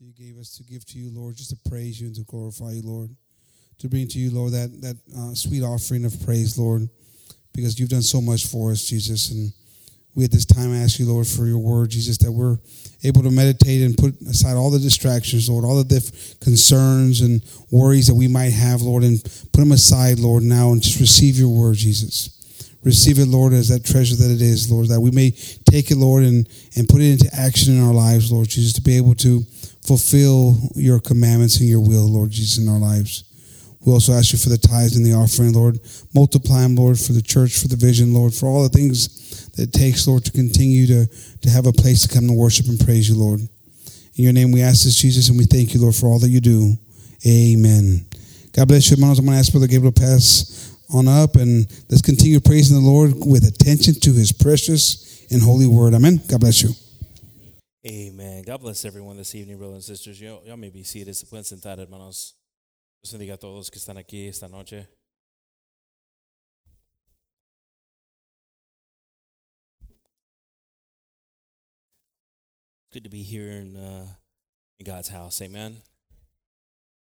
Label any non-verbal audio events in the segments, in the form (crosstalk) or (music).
you gave us to give to you, Lord, just to praise you and to glorify you, Lord. To bring to you, Lord, that, that uh, sweet offering of praise, Lord, because you've done so much for us, Jesus. And we at this time ask you, Lord, for your word, Jesus, that we're able to meditate and put aside all the distractions, Lord, all the concerns and worries that we might have, Lord, and put them aside, Lord, now and just receive your word, Jesus. Receive it, Lord, as that treasure that it is, Lord, that we may take it, Lord, and, and put it into action in our lives, Lord Jesus, to be able to fulfill your commandments and your will, Lord Jesus, in our lives. We also ask you for the tithes and the offering, Lord. Multiply them, Lord, for the church, for the vision, Lord, for all the things that it takes, Lord, to continue to, to have a place to come to worship and praise you, Lord. In your name we ask this, Jesus, and we thank you, Lord, for all that you do. Amen. God bless you, hermanos. I'm going to ask Brother Gabriel to pass on up, and let's continue praising the Lord with attention to his precious and holy word. Amen. God bless you. Amen. God bless everyone this evening, brothers and sisters. Yo, yo may be seated. Se pueden sentar, hermanos. Dios bendiga a todos que están aquí esta noche. Good to be here in, uh, in God's house. Amen.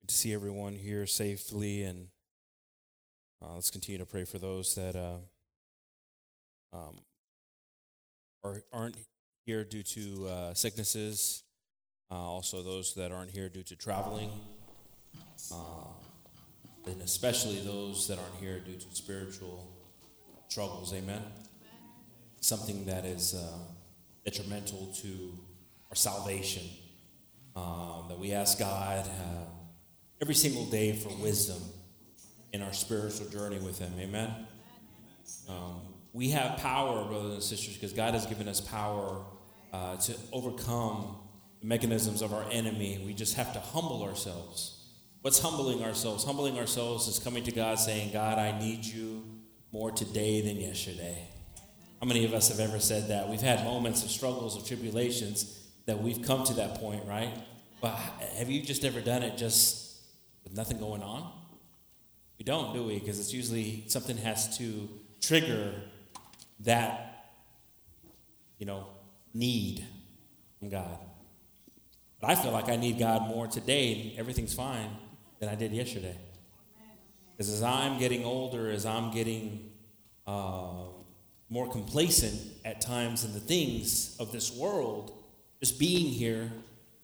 Good to see everyone here safely, and uh, let's continue to pray for those that uh, um, are, aren't here due to uh, sicknesses, uh, also those that aren't here due to traveling, uh, and especially those that aren't here due to spiritual struggles. Amen. Something that is uh, detrimental to our salvation. Um, that we ask God every single day for wisdom in our spiritual journey with Him. Amen. Um, we have power, brothers and sisters, because God has given us power uh, to overcome the mechanisms of our enemy. We just have to humble ourselves. What's humbling ourselves? Humbling ourselves is coming to God saying, God, I need you more today than yesterday. How many of us have ever said that? We've had moments of struggles, of tribulations that we've come to that point, right? But have you just ever done it just with nothing going on? We don't, do we? Because it's usually something has to trigger that, you know, need God. But I feel like I need God more today, everything's fine, than I did yesterday. Because as I'm getting older, as I'm getting uh, more complacent at times in the things of this world, just being here,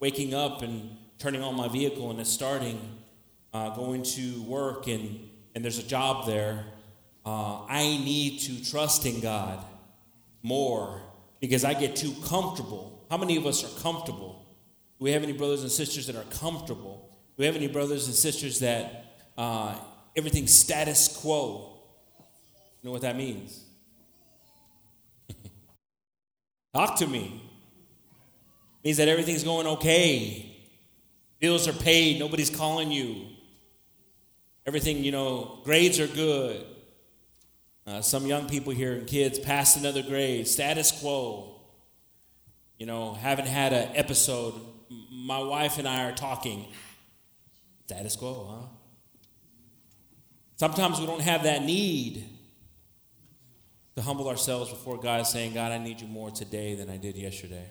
waking up and turning on my vehicle and it's starting, uh, going to work and, and there's a job there, uh, I need to trust in God more because I get too comfortable. How many of us are comfortable? Do we have any brothers and sisters that are comfortable? Do we have any brothers and sisters that uh, everything's status quo? You know what that means? (laughs) Talk to me. Means that everything's going okay. Bills are paid, nobody's calling you. Everything, you know, grades are good. Uh, some young people here and kids passed another grade, status quo. You know, haven't had an episode. My wife and I are talking. Status quo, huh? Sometimes we don't have that need to humble ourselves before God, saying, God, I need you more today than I did yesterday.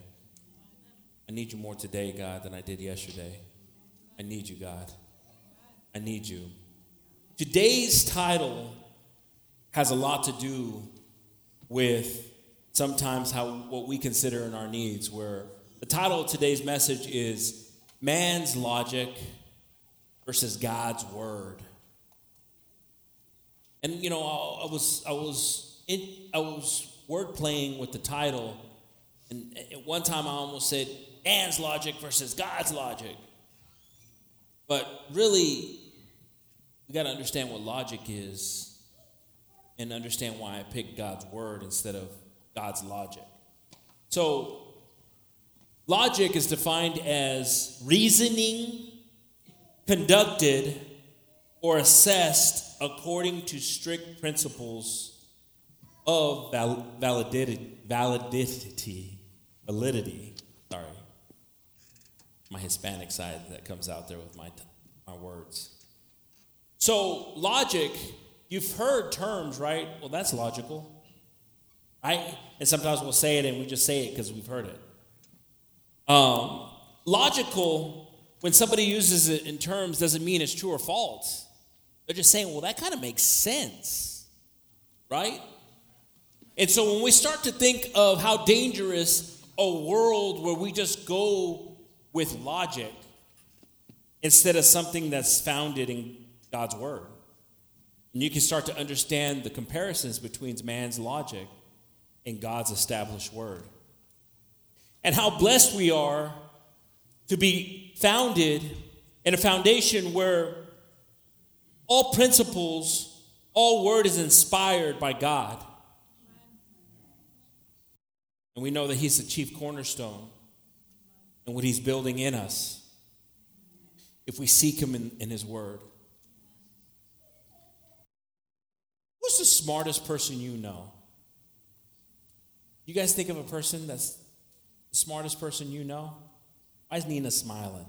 I need you more today, God, than I did yesterday. I need you, God. I need you. Today's title has a lot to do with sometimes how what we consider in our needs where the title of today's message is man's logic versus God's word. And you know, I, I was I was in, I was word playing with the title, and at one time I almost said man's logic versus God's logic. But really, we got to understand what logic is and understand why I picked God's word instead of God's logic. So, logic is defined as reasoning conducted or assessed according to strict principles of val- validity, validity, validity. Sorry, my Hispanic side that comes out there with my my words. So logic, you've heard terms, right? Well, that's logical, right? And sometimes we'll say it and we just say it because we've heard it. Um, logical, when somebody uses it in terms, doesn't mean it's true or false. They're just saying, well, that kind of makes sense, right? And so when we start to think of how dangerous a world where we just go with logic instead of something that's founded in God's word, and you can start to understand the comparisons between man's logic and God's established word. And how blessed we are to be founded in a foundation where all principles, all word is inspired by God. And we know that He's the chief cornerstone and what He's building in us if we seek Him in, in His Word. Who's the smartest person you know? You guys think of a person that's the smartest person you know? Why is Nina smiling?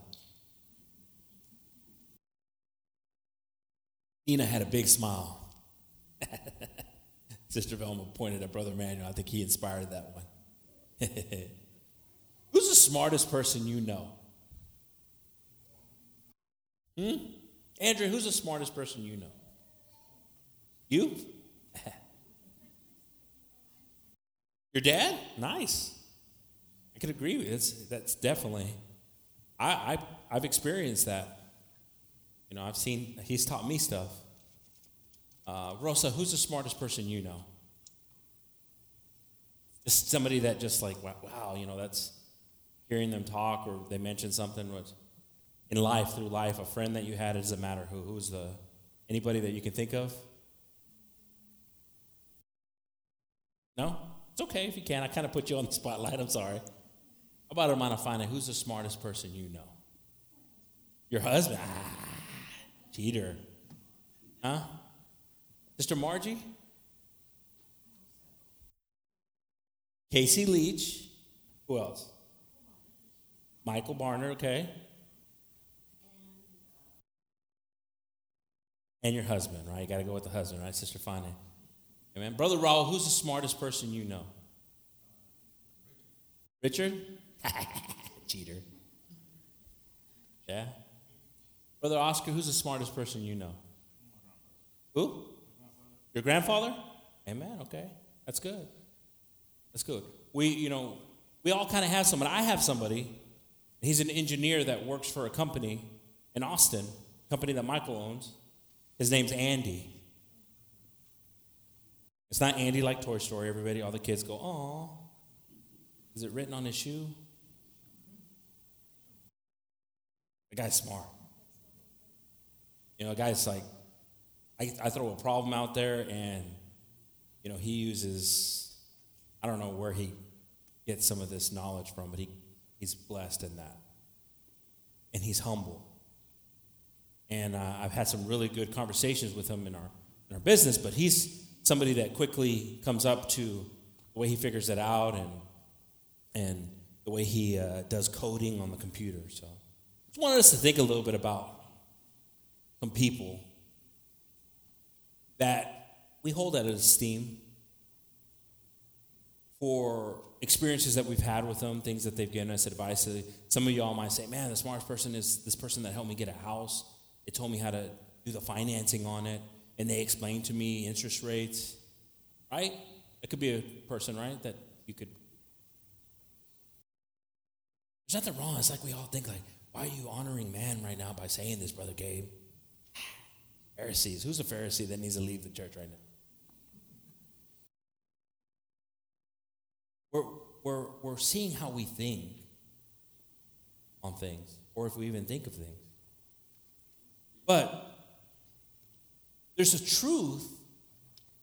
Nina had a big smile. (laughs) Sister Velma pointed at Brother Manuel. I think he inspired that one. (laughs) Who's the smartest person you know? Hmm? Andrew, who's the smartest person you know? You? Your dad? Nice. I could agree with it. That's definitely, I, I, I've experienced that. You know, I've seen, he's taught me stuff. Uh, Rosa, who's the smartest person you know? Just somebody that just like, wow, you know, that's hearing them talk or they mention something was in life, through life, a friend that you had, it doesn't matter who. Who's the, anybody that you can think of? No? It's okay if you can. I kind of put you on the spotlight. I'm sorry. How about Hermana Fina? Who's the smartest person you know? Your husband? Ah, cheater. Huh? Sister Margie? Casey Leach. Who else? Michael Barner, okay. And your husband, right? You got to go with the husband, right, Sister Fina? Amen. Brother Raul, who's the smartest person you know? Richard? (laughs) Cheater. Yeah. Brother Oscar, who's the smartest person you know? Who? Your grandfather? Amen. Okay. That's good. That's good. We, you know, we all kind of have somebody. I have somebody. He's an engineer that works for a company in Austin, company that Michael owns. His name's Andy. It's not Andy like Toy Story, everybody. All the kids go, oh. Is it written on his shoe? The guy's smart. You know, a guy's like, I, I throw a problem out there and, you know, he uses, I don't know where he gets some of this knowledge from, but he, he's blessed in that. And he's humble. And uh, I've had some really good conversations with him in our, in our business, but he's somebody that quickly comes up to the way he figures it out and, and the way he uh, does coding on the computer. So just wanted us to think a little bit about some people that we hold at esteem for experiences that we've had with them, things that they've given us advice. Some of y'all might say, man, the smartest person is this person that helped me get a house. It told me how to do the financing on it, and they explained to me interest rates, right? It could be a person, right, that you could. There's nothing wrong. It's like we all think, like, why are you honoring man right now by saying this, Brother Gabe? (sighs) Pharisees. Who's a Pharisee that needs to leave the church right now? We're, we're, we're seeing how we think on things, or if we even think of things. But there's a truth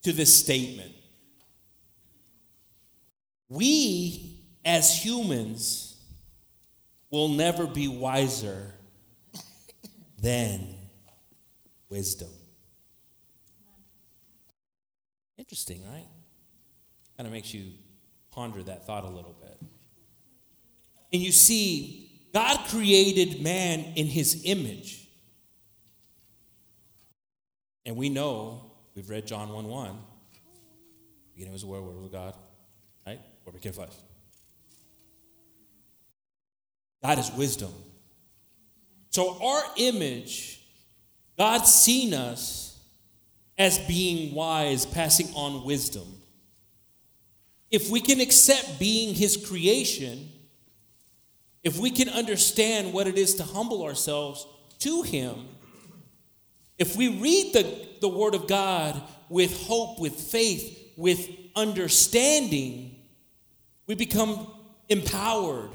to this statement. We, as humans, will never be wiser than wisdom. Interesting, right? Kind of makes you ponder that thought a little bit. And you see, God created man in his image. And we know, we've read John 1 1. Beginning was the word, word was God, right? Word became flesh. God is wisdom. So, our image, God's seen us as being wise, passing on wisdom. If we can accept being His creation, if we can understand what it is to humble ourselves to Him, if we read the, the Word of God with hope, with faith, with understanding, we become empowered.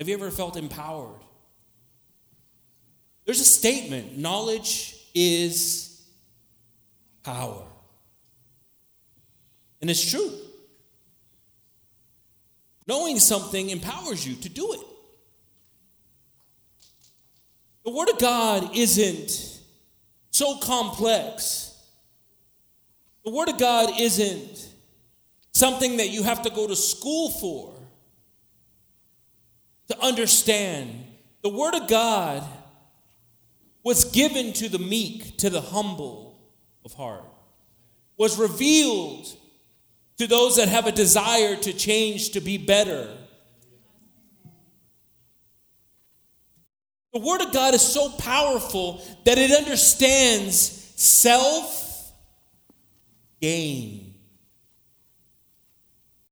Have you ever felt empowered? There's a statement knowledge is power. And it's true. Knowing something empowers you to do it. The Word of God isn't so complex. The Word of God isn't something that you have to go to school for to understand. The Word of God was given to the meek, to the humble of heart, was revealed to those that have a desire to change to be better. The Word of God is so powerful that it understands self gain.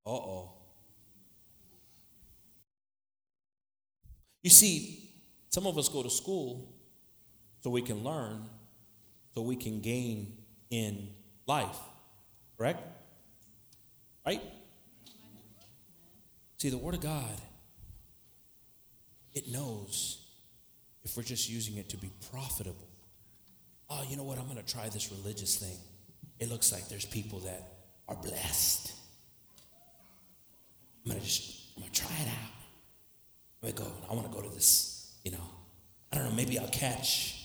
Uh oh. You see, some of us go to school so we can learn, so we can gain in life. Correct? Right? See, the Word of God, it knows if we're just using it to be profitable. Oh, you know what? I'm going to try this religious thing. It looks like there's people that are blessed. I'm going to just, I'm going to try it out. I'm going to go, I want to go to this, you know, I don't know, maybe I'll catch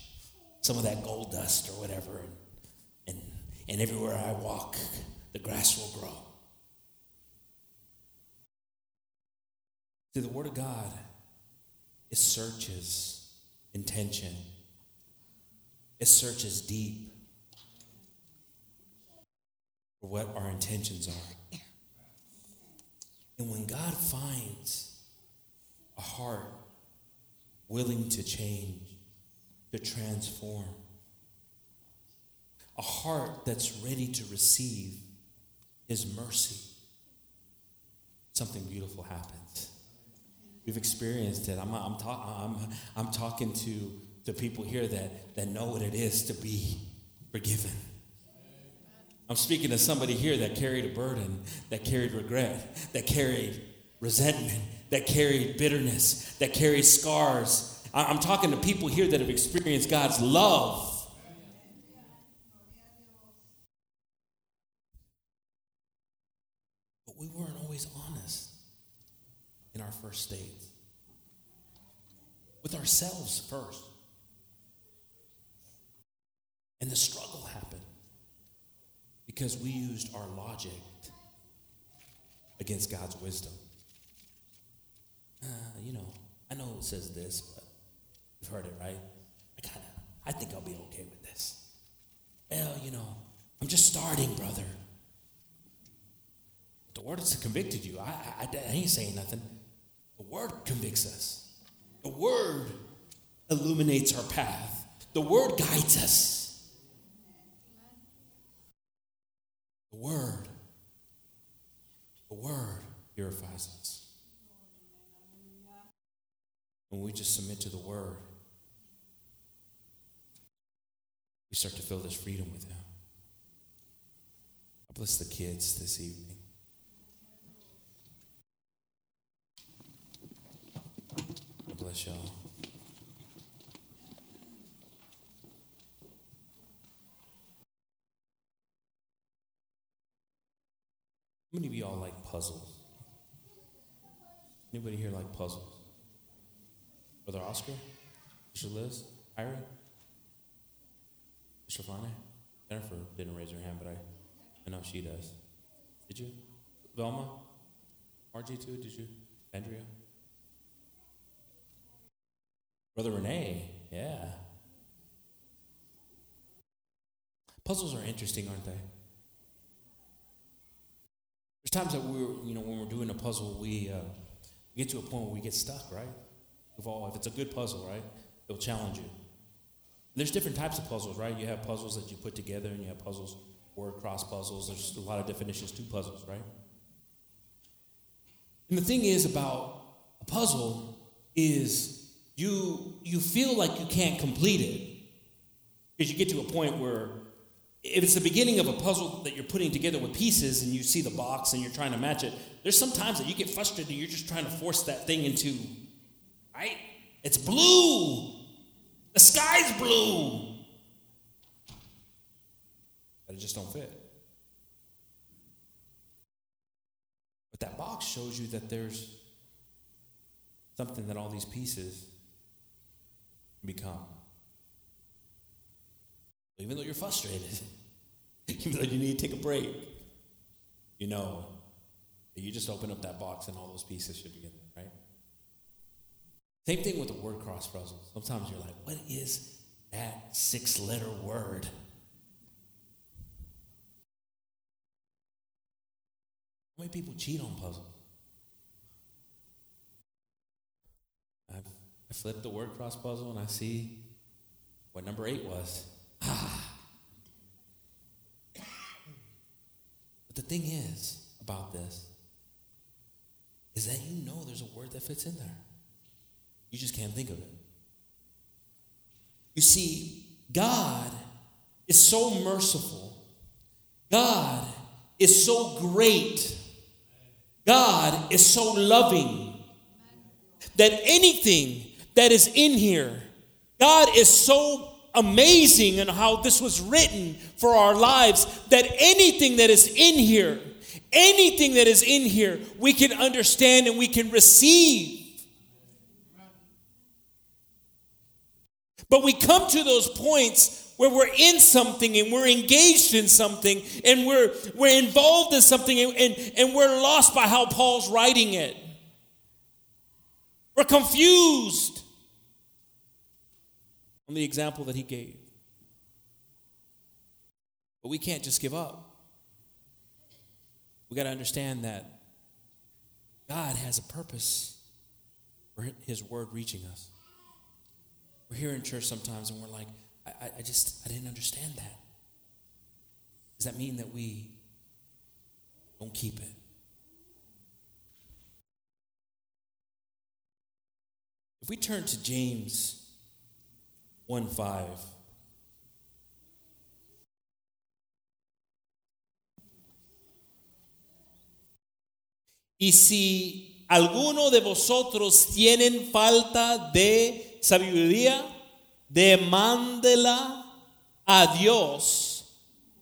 some of that gold dust or whatever. And, and, and everywhere I walk, the grass will grow. See, the Word of God, it searches intention, it searches deep for what our intentions are. And when God finds a heart willing to change, to transform, a heart that's ready to receive His mercy, something beautiful happens. We've experienced it. I'm, I'm, talk, I'm, I'm talking to the people here that, that know what it is to be forgiven. I'm speaking to somebody here that carried a burden, that carried regret, that carried resentment, that carried bitterness, that carried scars. I'm talking to people here that have experienced God's love. But we weren't always honest in first state. With ourselves first. And the struggle happened because we used our logic against God's wisdom. Uh, you know, I know it says this, but you've heard it, right? I kind of, I think I'll be okay with this. Well, you know, I'm just starting, brother. The word has convicted you. I, I, I ain't saying nothing. The word convicts us. The word illuminates our path. The word guides us. The word, the word purifies us. When we just submit to the word, we start to feel this freedom with Him. I bless the kids this evening. I bless y'all. How many of y'all like puzzles? Anybody here like puzzles? Brother Oscar? Sister Liz? Ira? Sister Fana? Jennifer didn't raise her hand, but I, I know she does. Did you? Velma? Margie too? Did you? Andrea? Brother Renee? Yeah. Puzzles are interesting, aren't they? There's times that we're, you know, when we're doing a puzzle, we, uh, get to a point where we get stuck, right? If, all, if it's a good puzzle, right, it'll challenge you. There's different types of puzzles, right? You have puzzles that you put together, and you have puzzles, word cross puzzles. There's a lot of definitions to puzzles, right? And the thing is about a puzzle is you you feel like you can't complete it because you get to a point where if it's the beginning of a puzzle that you're putting together with pieces and you see the box and you're trying to match it, there's some times that you get frustrated you're just trying to force that thing into, right? It's blue. The sky's blue. But it just don't fit. But that box shows you that there's something that all these pieces become. Even though you're frustrated, (laughs) even though you need to take a break, you know that you just open up that box and all those pieces should be in there, right? Same thing with the word cross puzzle. Sometimes you're like, what is that six letter word? How many people cheat on puzzles? I, I flip the word cross puzzle and I see what number eight was. Ah. But the thing is about this is that you know there's a word that fits in there. You just can't think of it. You see, God is so merciful. God is so great. God is so loving that anything that is in here, God is so amazing in how this was written for our lives that anything that is in here, anything that is in here, we can understand and we can receive. But we come to those points where we're in something and we're engaged in something and we're, we're involved in something and, and, and we're lost by how Paul's writing it. We're confused on the example that he gave. But we can't just give up. We got to understand that God has a purpose for his word reaching us. We're here in church sometimes and we're like, I, I just, I didn't understand that. Does that mean that we don't keep it? If we turn to James 1 5. Y si alguno de vosotros tienen falta de sabiduría, demándela a Dios,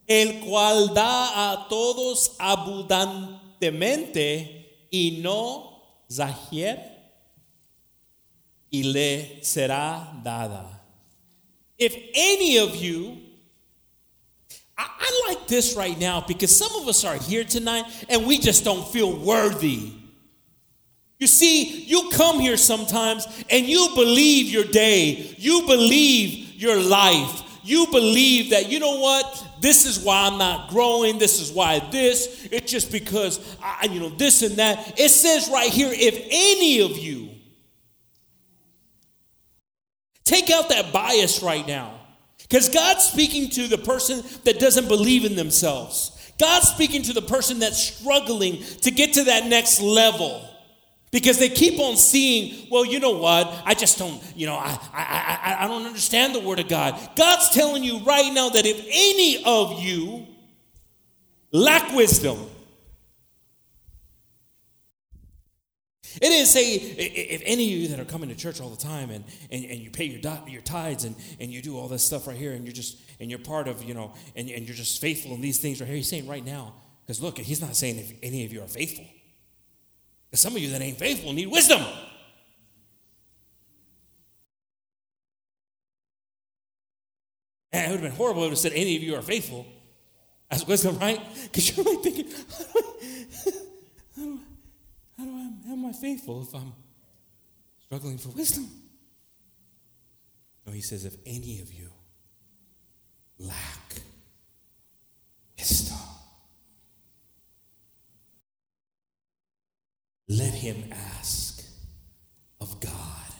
el cual da a todos abundantemente y no zahier, y le será dada. If any of you, I, I, like this right now because some of us are here tonight and we just don't feel worthy. You see, you come here sometimes and you believe your day, you believe your life, you believe that, you know what, this is why I'm not growing, this is why this, it's just because, I, you know, this and that. It says right here, if any of you, Take out that bias right now. Because God's speaking to the person that doesn't believe in themselves. God's speaking to the person that's struggling to get to that next level. Because they keep on seeing, well, you know what? I just don't, you know, I, I, I, I don't understand the Word of God. God's telling you right now that if any of you lack wisdom, It didn't say if any of you that are coming to church all the time and, and, and you pay your, your tithes and, and you do all this stuff right here and you're just and you're part of, you know, and, and you're just faithful in these things right here. He's saying right now, because look, he's not saying if any of you are faithful. Because some of you that ain't faithful need wisdom. And it would have been horrible if it said any of you are faithful as wisdom, right? Because you're like thinking, (laughs) am I faithful if I'm struggling for wisdom? No, he says, if any of you lack wisdom, let him ask of God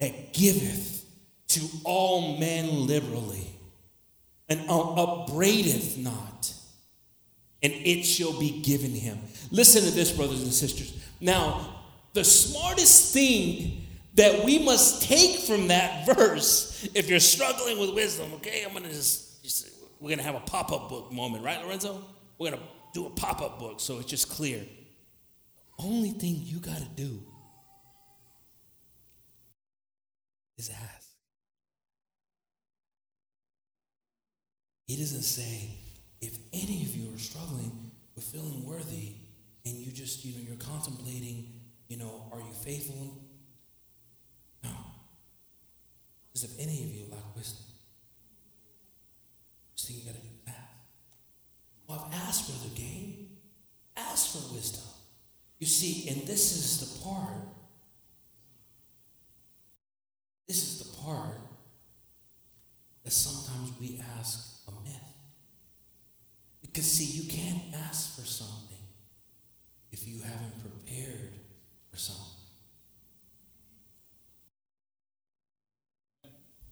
that giveth to all men liberally and upbraideth not, and it shall be given him. Listen to this, brothers and sisters. Now, the smartest thing that we must take from that (laughs) verse, if you're struggling with wisdom, okay, I'm gonna just, just we're gonna have a pop up book moment, right, Lorenzo? We're gonna do a pop up book so it's just clear. Only thing you gotta do is ask. He doesn't say, if any of you are struggling with feeling worthy and you just, you know, you're contemplating, you know, are you faithful? No. Because if any of you lack wisdom, first thing you got to do ask. Well, I've asked, Brother Gabe. Ask for wisdom. You see, and this is the part. This is the part that sometimes we ask because, see, you can't for something if you haven't prepared for something.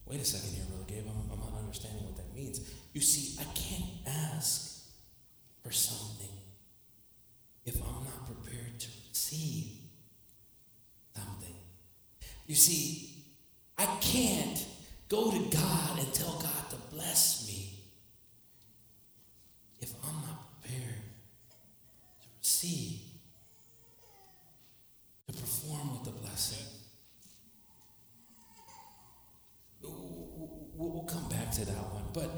Wait a second here, Brother Gabe. I'm, I'm not understanding what that means. You see, I can't ask for something if I'm not prepared to receive something. You see, I can't go to God and tell God to bless me see to perform with the blessing. We'll come back to that one. But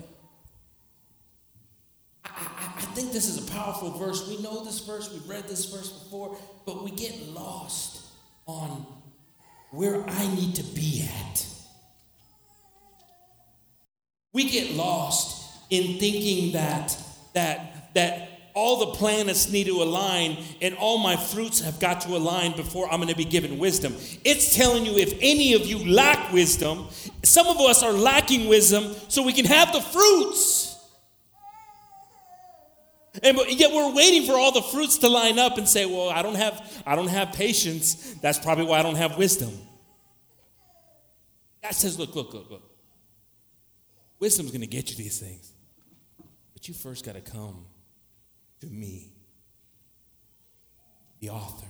I, I, I think this is a powerful verse. We know this verse, we've read this verse before, but we get lost on where I need to be at. We get lost in thinking that that that all the planets need to align and all my fruits have got to align before I'm going to be given wisdom. It's telling you if any of you lack wisdom, some of us are lacking wisdom so we can have the fruits. And yet we're waiting for all the fruits to line up and say, "Well, I don't have I don't have patience. That's probably why I don't have wisdom." God says, "Look, look, look, look. Wisdom's going to get you these things. But you first got to come to me, the author,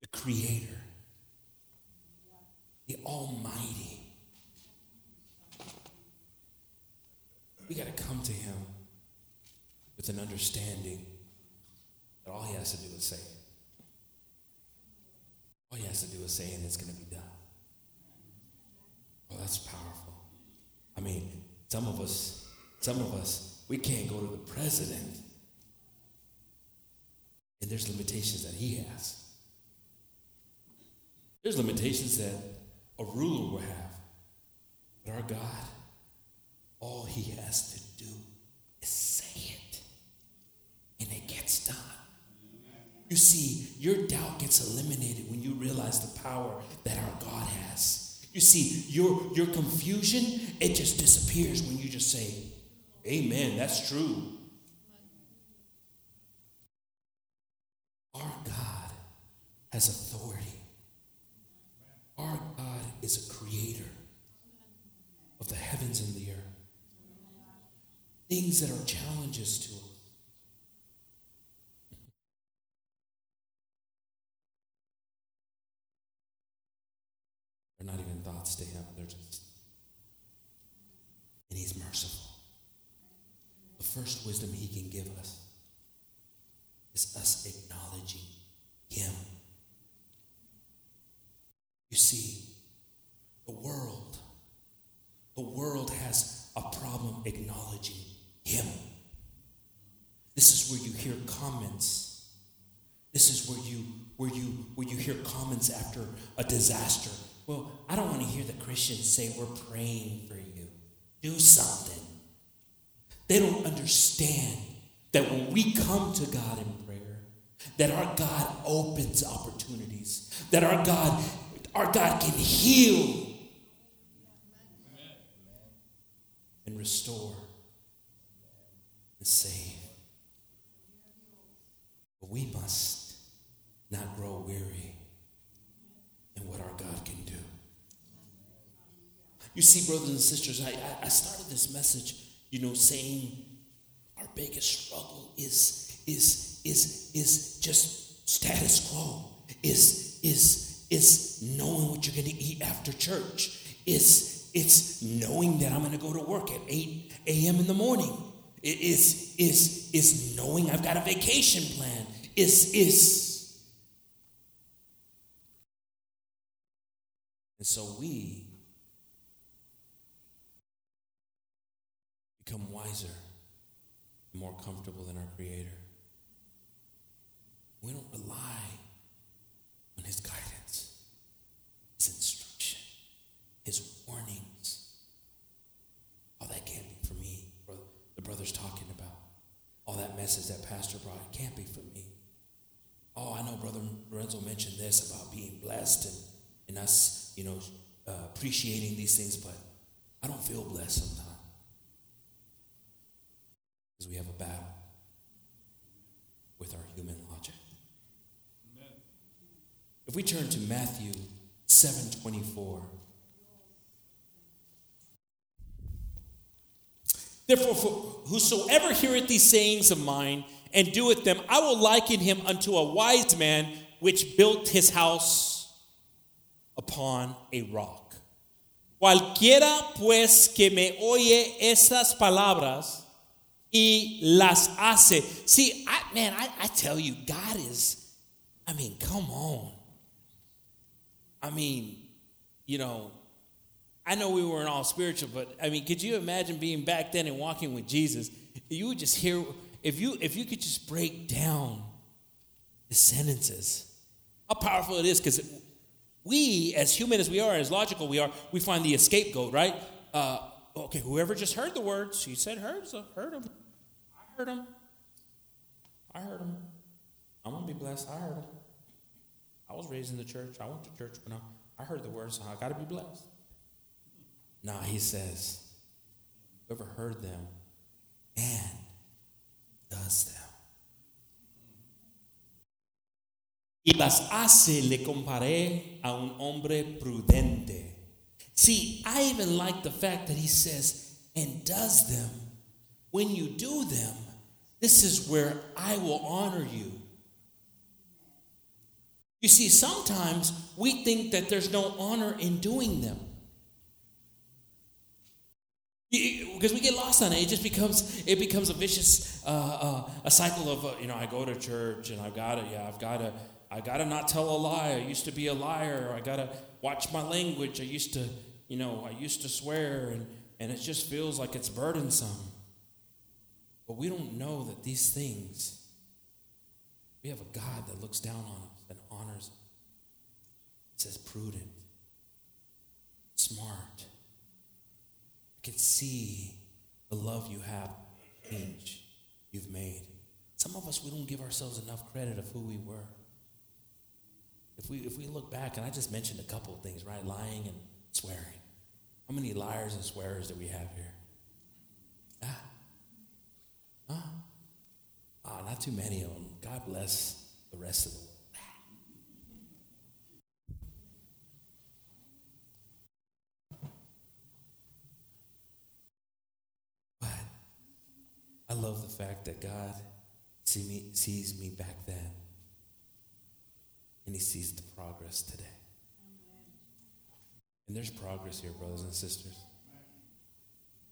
the creator, the almighty. We got to come to him with an understanding that all he has to do is say it. All he has to do is say and it's going to be done. Well, that's powerful. I mean, some of us some of us, we can't go to the president. And there's limitations that he has. There's limitations that a ruler will have. But our God, all he has to do is say it. And it gets done. You see, your doubt gets eliminated when you realize the power that our God has. You see, your, your confusion, it just disappears when you just say, Amen. That's true. Our God has authority. Our God is a creator of the heavens and the earth. Things that are challenges to us. They're not even thoughts to him. They're just. And he's merciful first wisdom he can give us is us acknowledging him. You see, the world, the world has a problem acknowledging him. This is where you hear comments. This is where you where you where you hear comments after a disaster. Well, I don't want to hear the Christians say we're praying for you. Do something. They don't understand that when we come to God in prayer, that our God opens opportunities, that our God, our God can heal and restore and save. But we must not grow weary in what our God can do. You see, brothers and sisters, I, I started this message, you know, saying our biggest struggle is is is is just status quo. Is is is knowing what you're going to eat after church. Is it's knowing that I'm going to go to work at 8 a.m. in the morning. It is is is knowing I've got a vacation plan. Is is and so we become wiser more comfortable than our Creator. We don't rely on His guidance, His instruction, His warnings. All that can't be for me, brother, the brother's talking about. All that message that Pastor brought, it can't be for me. Oh, I know Brother Lorenzo mentioned this about being blessed and, and us, you know, uh, appreciating these things, but I don't feel blessed sometimes because we have a battle with our human logic. Amen. If we turn to Matthew 7:24, Therefore, for whosoever heareth these sayings of mine and doeth them, I will liken him unto a wise man which built his house upon a rock. Cualquiera pues que me oye estas palabras y las hace. See, I, man, I, I tell you, God is, I mean, come on. I mean, you know, I know we weren't all spiritual, but I mean, could you imagine being back then and walking with Jesus? You would just hear if you if you could just break down the sentences, how powerful it is, because we, as human as we are, as logical we are, we find the scapegoat, right? Uh, okay, whoever just heard the words, he said heard, so heard them. I heard them. I heard them. I'm gonna be blessed. I heard them. I was raised in the church. I went to church, but I, I heard the words. So I got to be blessed. Now he says, whoever heard them and does them. Y las hace, le comparé a un hombre prudente. See, I even like the fact that he says, and does them. When you do them, this is where I will honor you. You see, sometimes we think that there's no honor in doing them. Because we get lost on it, it just becomes it becomes a vicious uh, uh, a cycle of uh, you know I go to church and I've got to yeah I've got to I got to not tell a lie I used to be a liar I got to watch my language I used to you know I used to swear and and it just feels like it's burdensome but we don't know that these things we have a God that looks down on us and honors us. It says prudent smart I can see the love you have, change you've made. Some of us, we don't give ourselves enough credit of who we were. If we, if we look back, and I just mentioned a couple of things, right? Lying and swearing. How many liars and swearers do we have here? Ah. Ah. Ah, not too many of them. God bless the rest of the world. I love the fact that God see me, sees me back then and he sees the progress today. And there's progress here, brothers and sisters.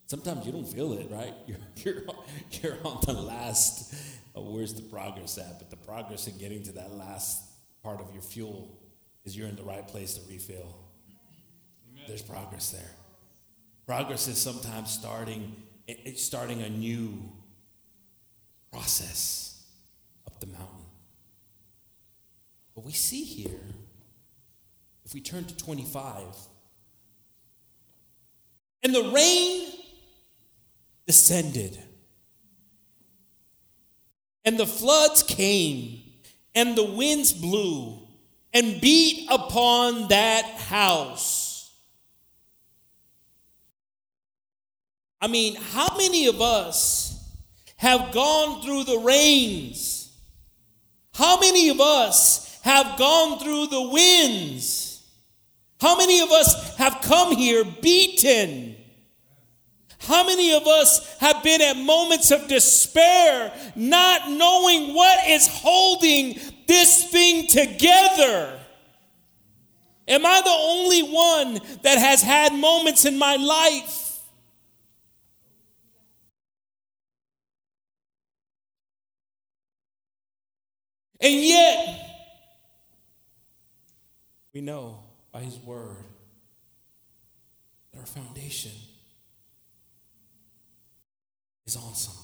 Sometimes you don't feel it, right? (laughs) You're, you're, you're on the last, uh, where's the progress at? But the progress in getting to that last part of your fuel is you're in the right place to refill. Amen. There's progress there. Progress is sometimes starting, it's starting a new process up the mountain. But we see here, if we turn to 25, and the rain descended, and the floods came, and the winds blew and beat upon that house. I mean, how many of us have gone through the rains. How many of us have gone through the winds? How many of us have come here beaten? How many of us have been at moments of despair, not knowing what is holding this thing together? Am I the only one that has had moments in my life? And yet, we know by His Word that our foundation is something.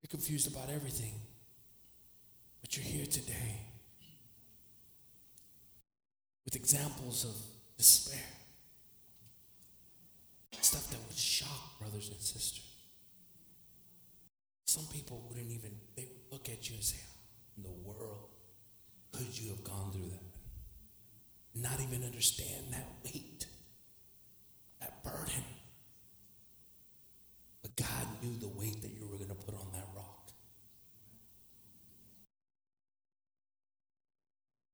You're confused about everything, but you're here today with examples of despair. Stuff that would shock brothers and sisters. Some people wouldn't even, they would look at you and say, in the world could you have gone through that? Not even understand that weight, that burden. But God knew the weight that you were going to put on that rock.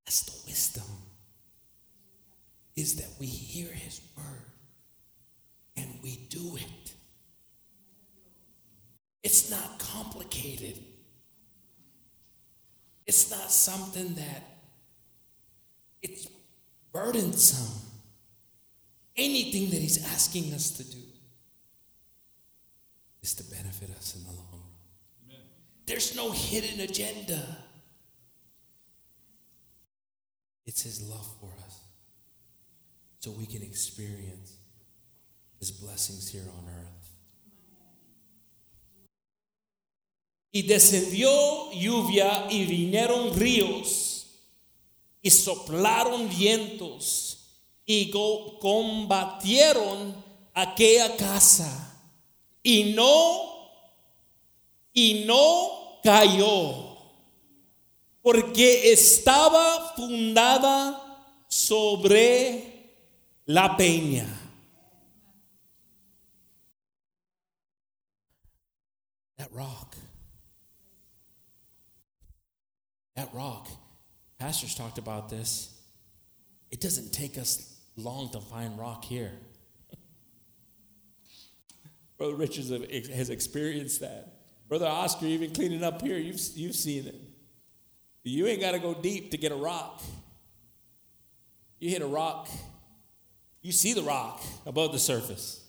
That's the wisdom is that we hear his word and we do it. It's not complicated. It's not something that it's burdensome. Anything that he's asking us to do is to benefit us in the long run. Amen. There's no hidden agenda. It's his love for us so we can experience his blessings here on earth. Y descendió lluvia y vinieron ríos y soplaron vientos y combatieron aquella casa y no y no cayó porque estaba fundada sobre La Peña. Rock. That rock. Pastors talked about this. It doesn't take us long to find rock here. Brother Richards has experienced that. Brother Oscar, even cleaning up here, you've, you've seen it. You ain't got to go deep to get a rock. You hit a rock, you see the rock above the surface.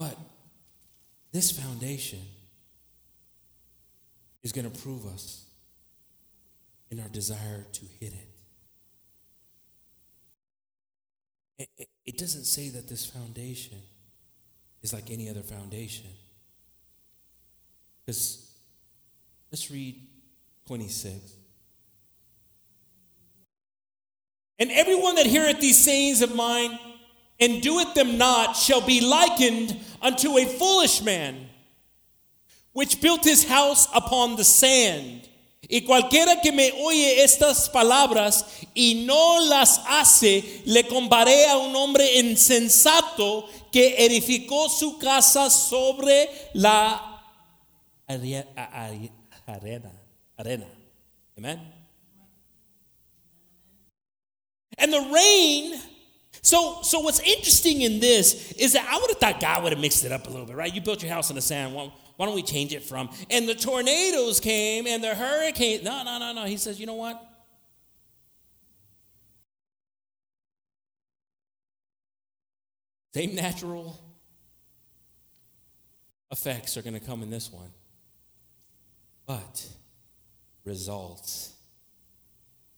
But this foundation is going to prove us in our desire to hit it. it. Doesn't say that this foundation is like any other foundation. Because let's read 26. And everyone that heareth these sayings of mine and doeth them not shall be likened unto a foolish man, which built his house upon the sand. Y cualquiera que me oye estas palabras y no las hace, le comparé a un hombre insensato que edificó su casa sobre la arena. Arena. Amen. And the rain. So, so what's interesting in this is that I would have thought God would have mixed it up a little bit, right? You built your house in the sand. Why, why don't we change it from? And the tornadoes came and the hurricane. No, no, no, no. He says, you know what? Same natural effects are going to come in this one. But results.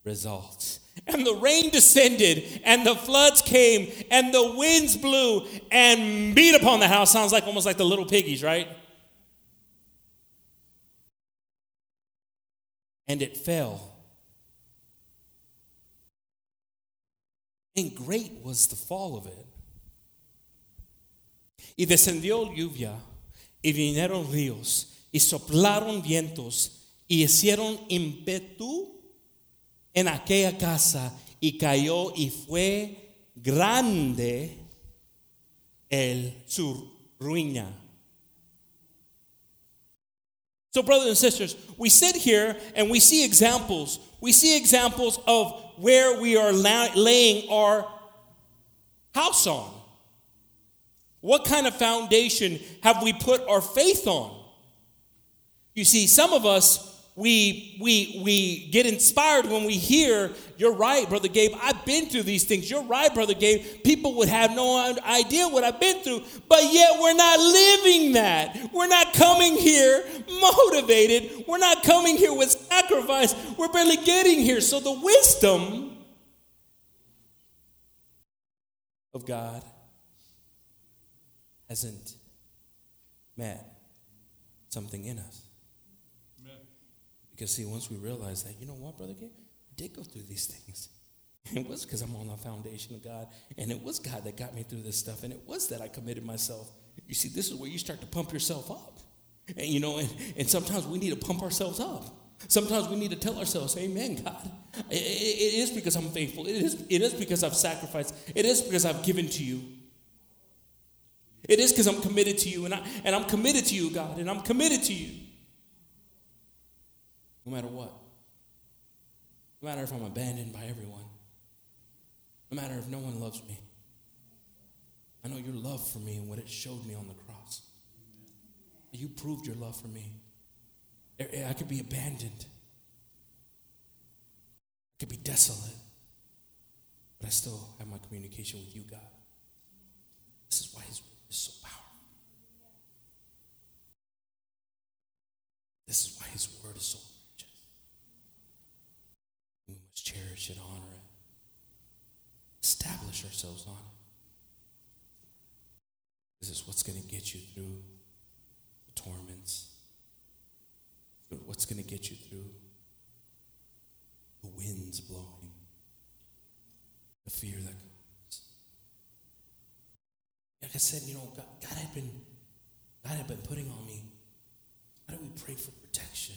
Results and the rain descended, and the floods came, and the winds blew and beat upon the house. Sounds like almost like the little piggies, right? And it fell. And great was the fall of it. Y descendió lluvia, y vinieron ríos, y soplaron vientos, y hicieron impetu en aquella casa y cayó y fue grande el, su ruina. So, brothers and sisters, we sit here and we see examples. We see examples of where we are la- laying our house on. What kind of foundation have we put our faith on? You see, some of us we we we get inspired when we hear you're right brother gabe i've been through these things. You're right brother gabe people would have no idea what i've been through but yet we're not living that. We're not coming here motivated. We're not coming here with sacrifice. We're barely getting here. So the wisdom of god hasn't met something in us because, see, once we realize that, you know what, Brother Gabe? I did go through these things. (laughs) It was because I'm on the foundation of God. And it was God that got me through this stuff. And it was that I committed myself. You see, this is where you start to pump yourself up. And, you know, and, and sometimes we need to pump ourselves up. Sometimes we need to tell ourselves, Amen, God. It, it, is because I'm faithful. It is, it is because I've sacrificed. It is because I've given to you. It is because I'm committed to you. And, I, and I'm committed to you, God. And I'm committed to you no matter what. No matter if I'm abandoned by everyone. No matter if no one loves me. I know your love for me and what it showed me on the cross. You proved your love for me. I could be abandoned. I could be desolate. But I still have my communication with you, God. This is why His word is so powerful. This is why His word is so cherish it, honor it, establish ourselves on it. This is what's going to get you through the torments, what's going to get you through the winds blowing, the fear that comes. Like I said, you know, God, God had been God had been putting on me. How do we pray for protection?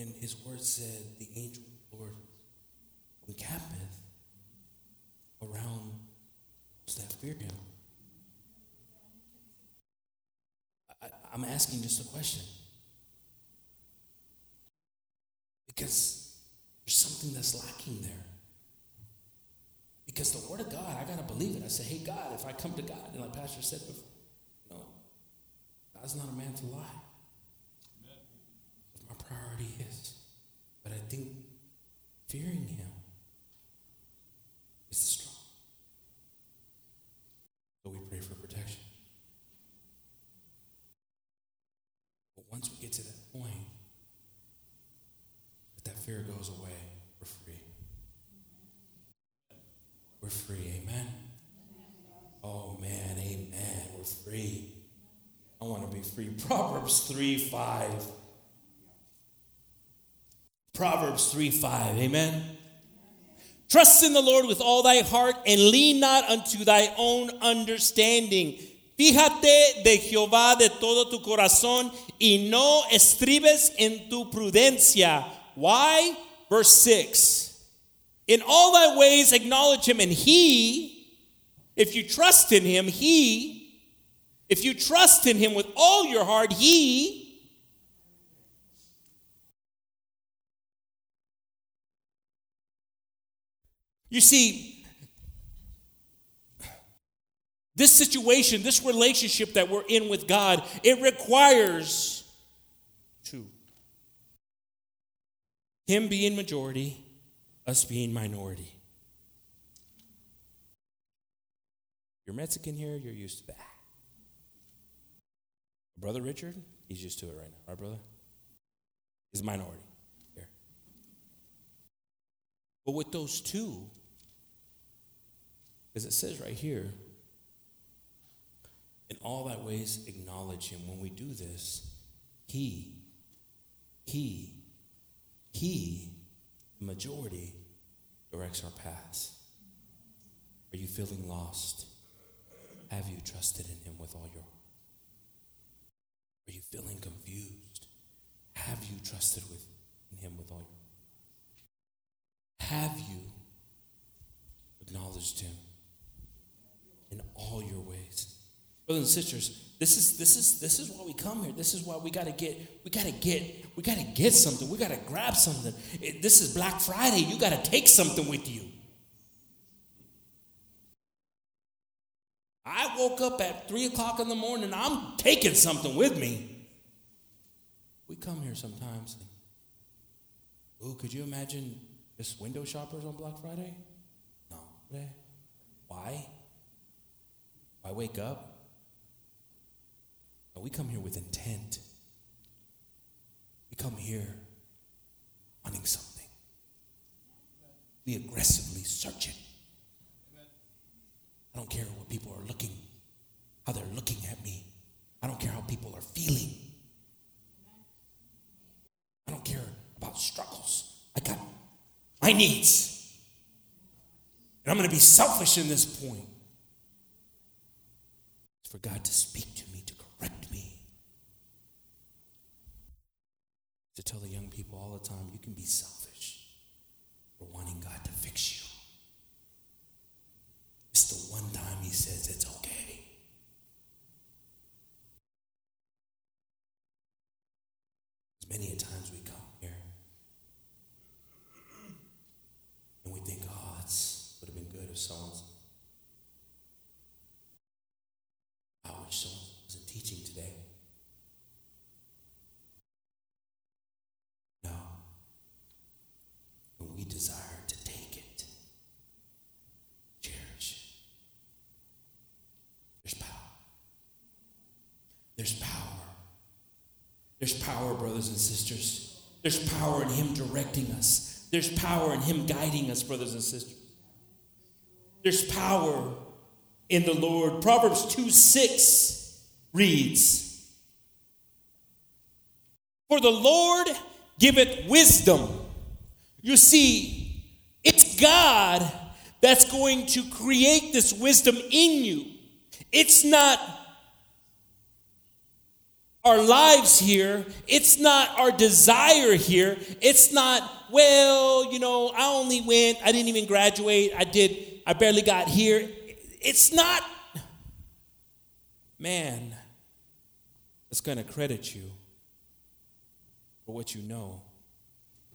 When his word said, The angel of the Lord encampeth around those that fear him. I, I'm asking just a question. Because there's something that's lacking there. Because the word of God, I gotta believe it. I say, hey God, if I come to God, and like Pastor said before, know, God's not a man to lie. Think fearing Him is strong. So we pray for protection. But once we get to that point, that that fear goes away, we're free. We're free. Amen. Oh man, amen. We're free. I want to be free. Proverbs 3 5. Proverbs 3 5. Amen. Trust in the Lord with all thy heart and lean not unto thy own understanding. Fíjate de Jehová de todo tu corazón y no estribes en tu prudencia. Why? Verse 6. In all thy ways acknowledge him, and he, if you trust in him, he, if you trust in him with all your heart, he You see, this situation, this relationship that we're in with God, it requires two Him being majority, us being minority. You're Mexican here, you're used to that. Brother Richard, he's used to it right now, right, brother? He's a minority here. But with those two, because it says right here, in all that ways acknowledge him. When we do this, he, he, he, the majority, directs our paths. Are you feeling lost? Have you trusted in him with all your heart? Are you feeling confused? Have you trusted with, him with all your heart? Have you acknowledged him? In all your ways. Brothers and sisters, This is this is this is why we come here. This is why we gotta get we gotta get we gotta get something. We gotta grab something. It- this is Black Friday. You gotta take something with you. I woke up at three o'clock in the morning. I'm taking something with me. We come here sometimes. Ooh, could you imagine just window shoppers on Black Friday? No. Why? Why wake up? No, we come here with intent. We come here wanting something. We aggressively search it. I don't care what people are looking, how they're looking at me. I don't care how people are feeling. I don't care about struggles. I got my needs. And I'm going to be selfish in this point. For God to speak to me, to correct me. To tell the young people all the time, you can be selfish for wanting God to fix you. It's the one time He says it's okay. As many a times we come here and we think, oh, that's would have been good if someone's. I wish someone wasn't teaching today. No. When we desire to take it, cherish it. There's power. There's power. There's power, brothers and sisters. There's power in Him directing us. There's power in Him guiding us, brothers and sisters. There's power in the Lord. Proverbs 2 6 reads For the Lord giveth wisdom. You see, it's God that's going to create this wisdom in you. It's not our lives here. It's not our desire here. It's not, well, you know, I only went, I didn't even graduate, I did, I barely got here. It's not man that's going to credit you for what you know.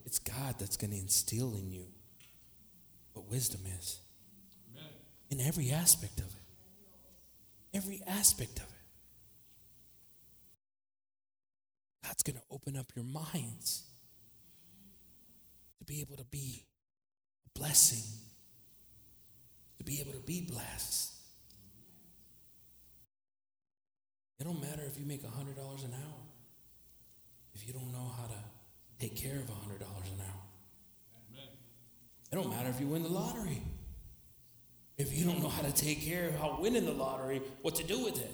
It's God that's going to instill in you what wisdom is in every aspect of it. Every aspect of it. God's going to open up your minds to be able to be a blessing, to be able to be blessed. It don't matter if you make $100 an hour if you don't know how to take care of $100 an hour. It don't matter if you win the lottery. If you don't know how to take care of how winning the lottery, what to do with it.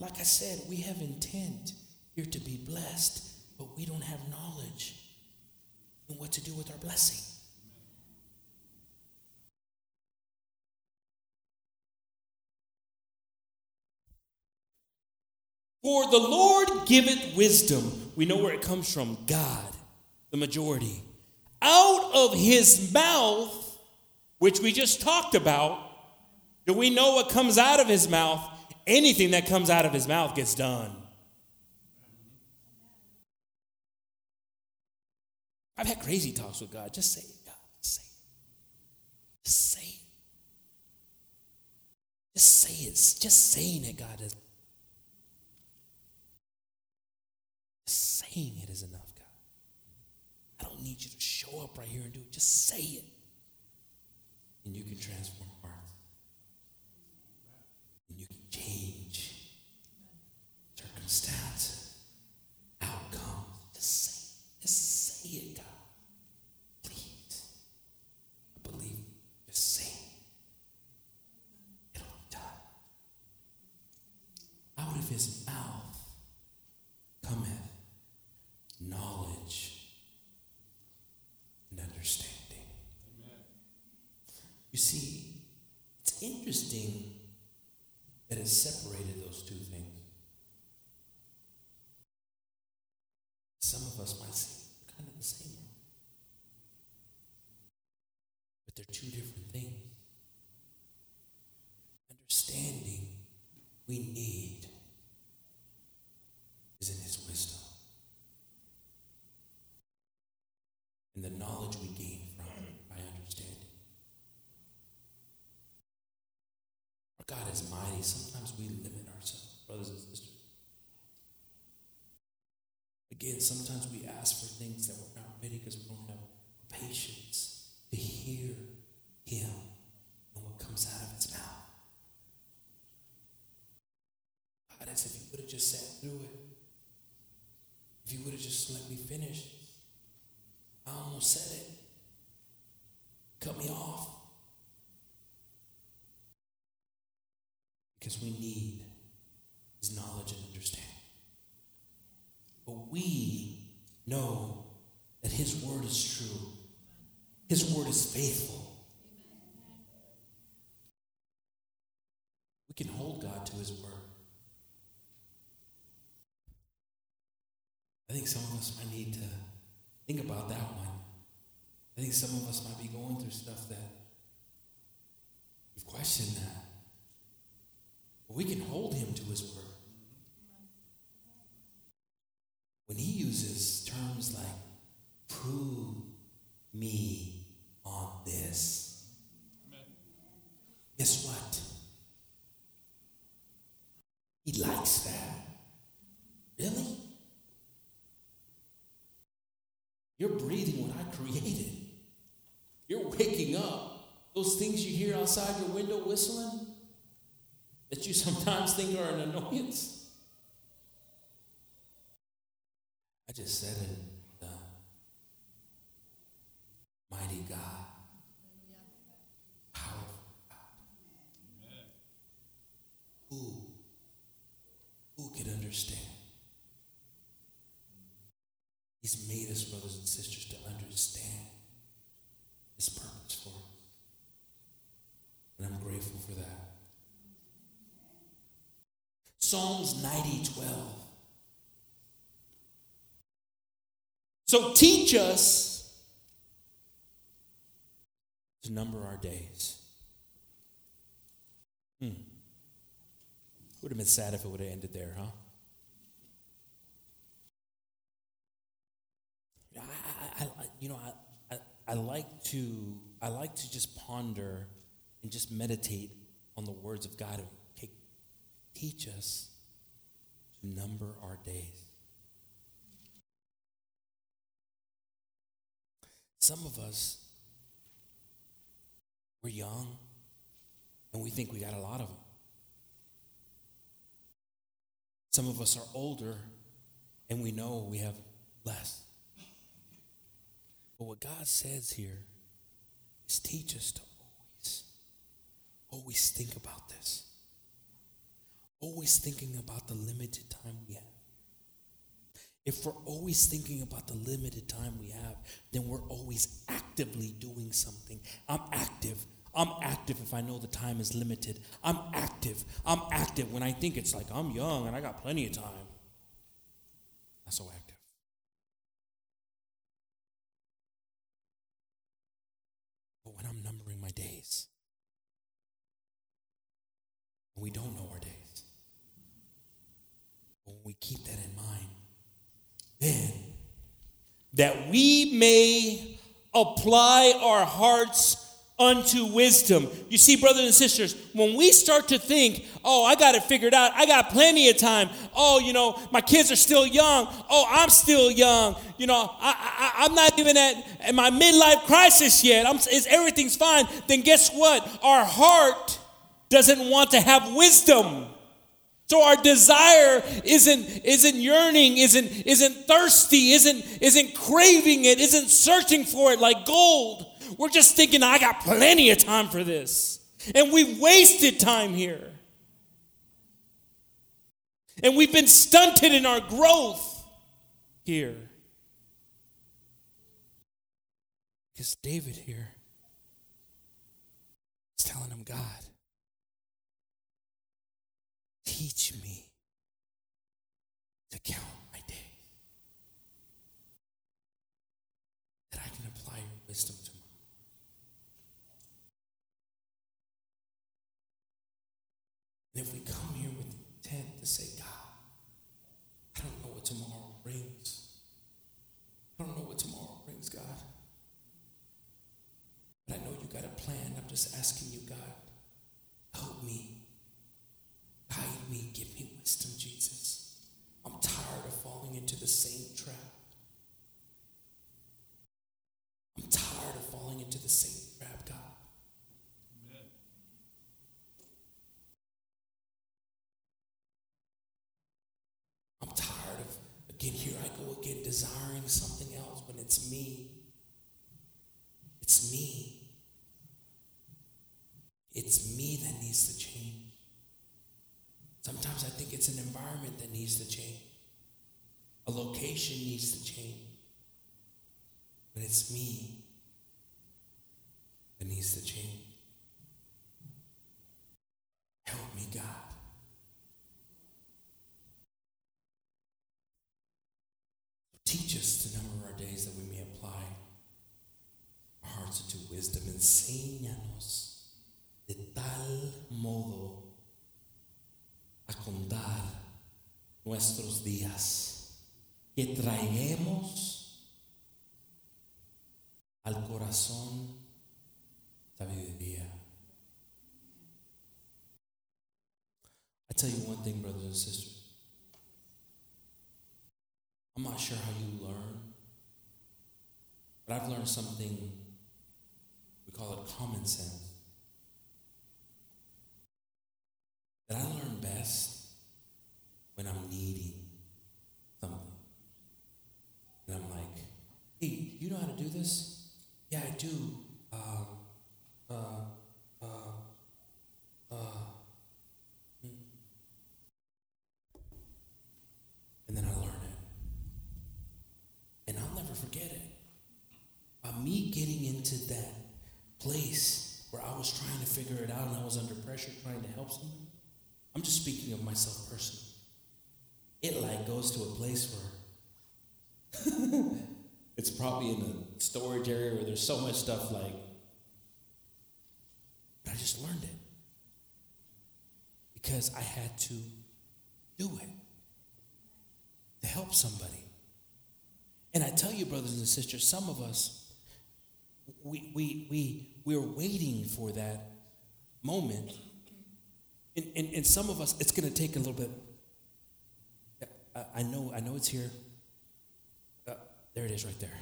Like I said, we have intent here to be blessed, but we don't have knowledge in what to do with our blessing. For the Lord giveth wisdom. We know where it comes from God, the majority. Out of his mouth, which we just talked about, do we know what comes out of his mouth? Anything that comes out of his mouth gets done. I've had crazy talks with God. Just say it, God. Just say it. Just say it. Just say it. Just saying it, God, is saying it is enough, God. I don't need you to show up right here and do it. Just say it. And you can transform hearts. And you can change circumstances, outcomes. Just say it. Just say it, God. Please. I believe. Say it. It'll be done. Out of his mouth cometh knowledge and understanding. You see, it's interesting that it separated those two things. Some of us might say they're kind of the same, but they're two different things. Understanding we need and the knowledge we gain from it by understanding. Our God is mighty. Sometimes we limit ourselves, brothers and sisters. Again, sometimes we ask for things that we're not ready because we don't have patience to hear Him and what comes out of His mouth. God, as if you would have just sat through it, if you would have just let me finish, I almost said it. Cut me off. Because we need His knowledge and understanding. But we know that His word is true, His word is faithful. We can hold God to His word. I think some of us might need to think about that one. I think some of us might be going through stuff that we've questioned that. We can hold Him to His word. when he uses terms like prove me on this, guess what? He likes that. Really? You're breathing what I created. You're waking up. Those things you hear outside your window whistling that you sometimes think are an annoyance. I just said it. The mighty God. Powerful God. Who? Who could understand? He's made us, brothers and sisters, to understand His purpose for us. And I'm grateful for that. Psalms 90 12. So teach us to number our days. Hmm. Would have been sad if it would have ended there, huh? I, I, you know, I, I, I like to I like to just ponder and just meditate on the words of God. Teach us to number our days. Some of us, we're young and we think we got a lot of them. Some of us are older and we know we have less. But what God says here is teach us to always, always think about this. Always thinking about the limited time we have. If we're always thinking about the limited time we have, then we're always actively doing something. I'm active. I'm active if I know the time is limited. I'm active. I'm active when I think it's like I'm young and I got plenty of time. Not so active. But when I'm numbering my days, we don't know our days. We keep that in mind, then that we may apply our hearts unto wisdom. You see, brothers and sisters, when we start to think, oh, I got it figured out, I got plenty of time, oh, you know, my kids are still young, oh, I'm still young, you know, I, am not even at, at, my midlife crisis yet, I'm, is, everything's fine, then guess what? Our heart doesn't want to have wisdom. So our desire isn't, isn't yearning, isn't, isn't thirsty, isn't, isn't craving it, isn't searching for it like gold. We're just thinking, I got plenty of time for this. And we've wasted time here. And we've been stunted in our growth here. Because David here is telling him, God, Teach me to count my days, that I can apply your wisdom to. And if we come here with intent to say, God, I don't know what tomorrow brings. I don't know what tomorrow brings, God. But I know you got a plan. I'm just asking you, God, help me Guide me. Give me wisdom, Jesus. I'm tired of falling into the same trap. I'm tired of falling into the same trap, God. Amen. I'm tired of, again, here I go again, desiring something else when it's me. It's me. It's me that needs to change. Sometimes I think it's an environment that needs to change, a location needs to change. But it's me that needs to change. Help me, God. Teach us to number our days that we may apply our hearts into wisdom. Enséñanos de tal modo a contar nuestros días que traiguemos al corazón sabiduría. I tell you one thing, brothers and sisters. I'm not sure how you learn, but I've learned something, we call it common sense. That I learn best when I'm needing something. And I'm like, hey, you know how to do this? Yeah, I do. Um, uh, uh, uh. hmm. And then I learn it. And I'll never forget it. By me getting into that place where I was trying to figure it out and I was under pressure trying to help someone, I'm just speaking of myself personally. It like goes to a place where (laughs) it's probably in a storage area where there's so much stuff like, but I just learned it because I had to do it to help somebody. And I tell you, brothers and sisters, some of us, we, we, we, we're waiting for that moment. And, and, and some of us, it's going to take a little bit. I, I know, I know it's here. Uh, there it is right there.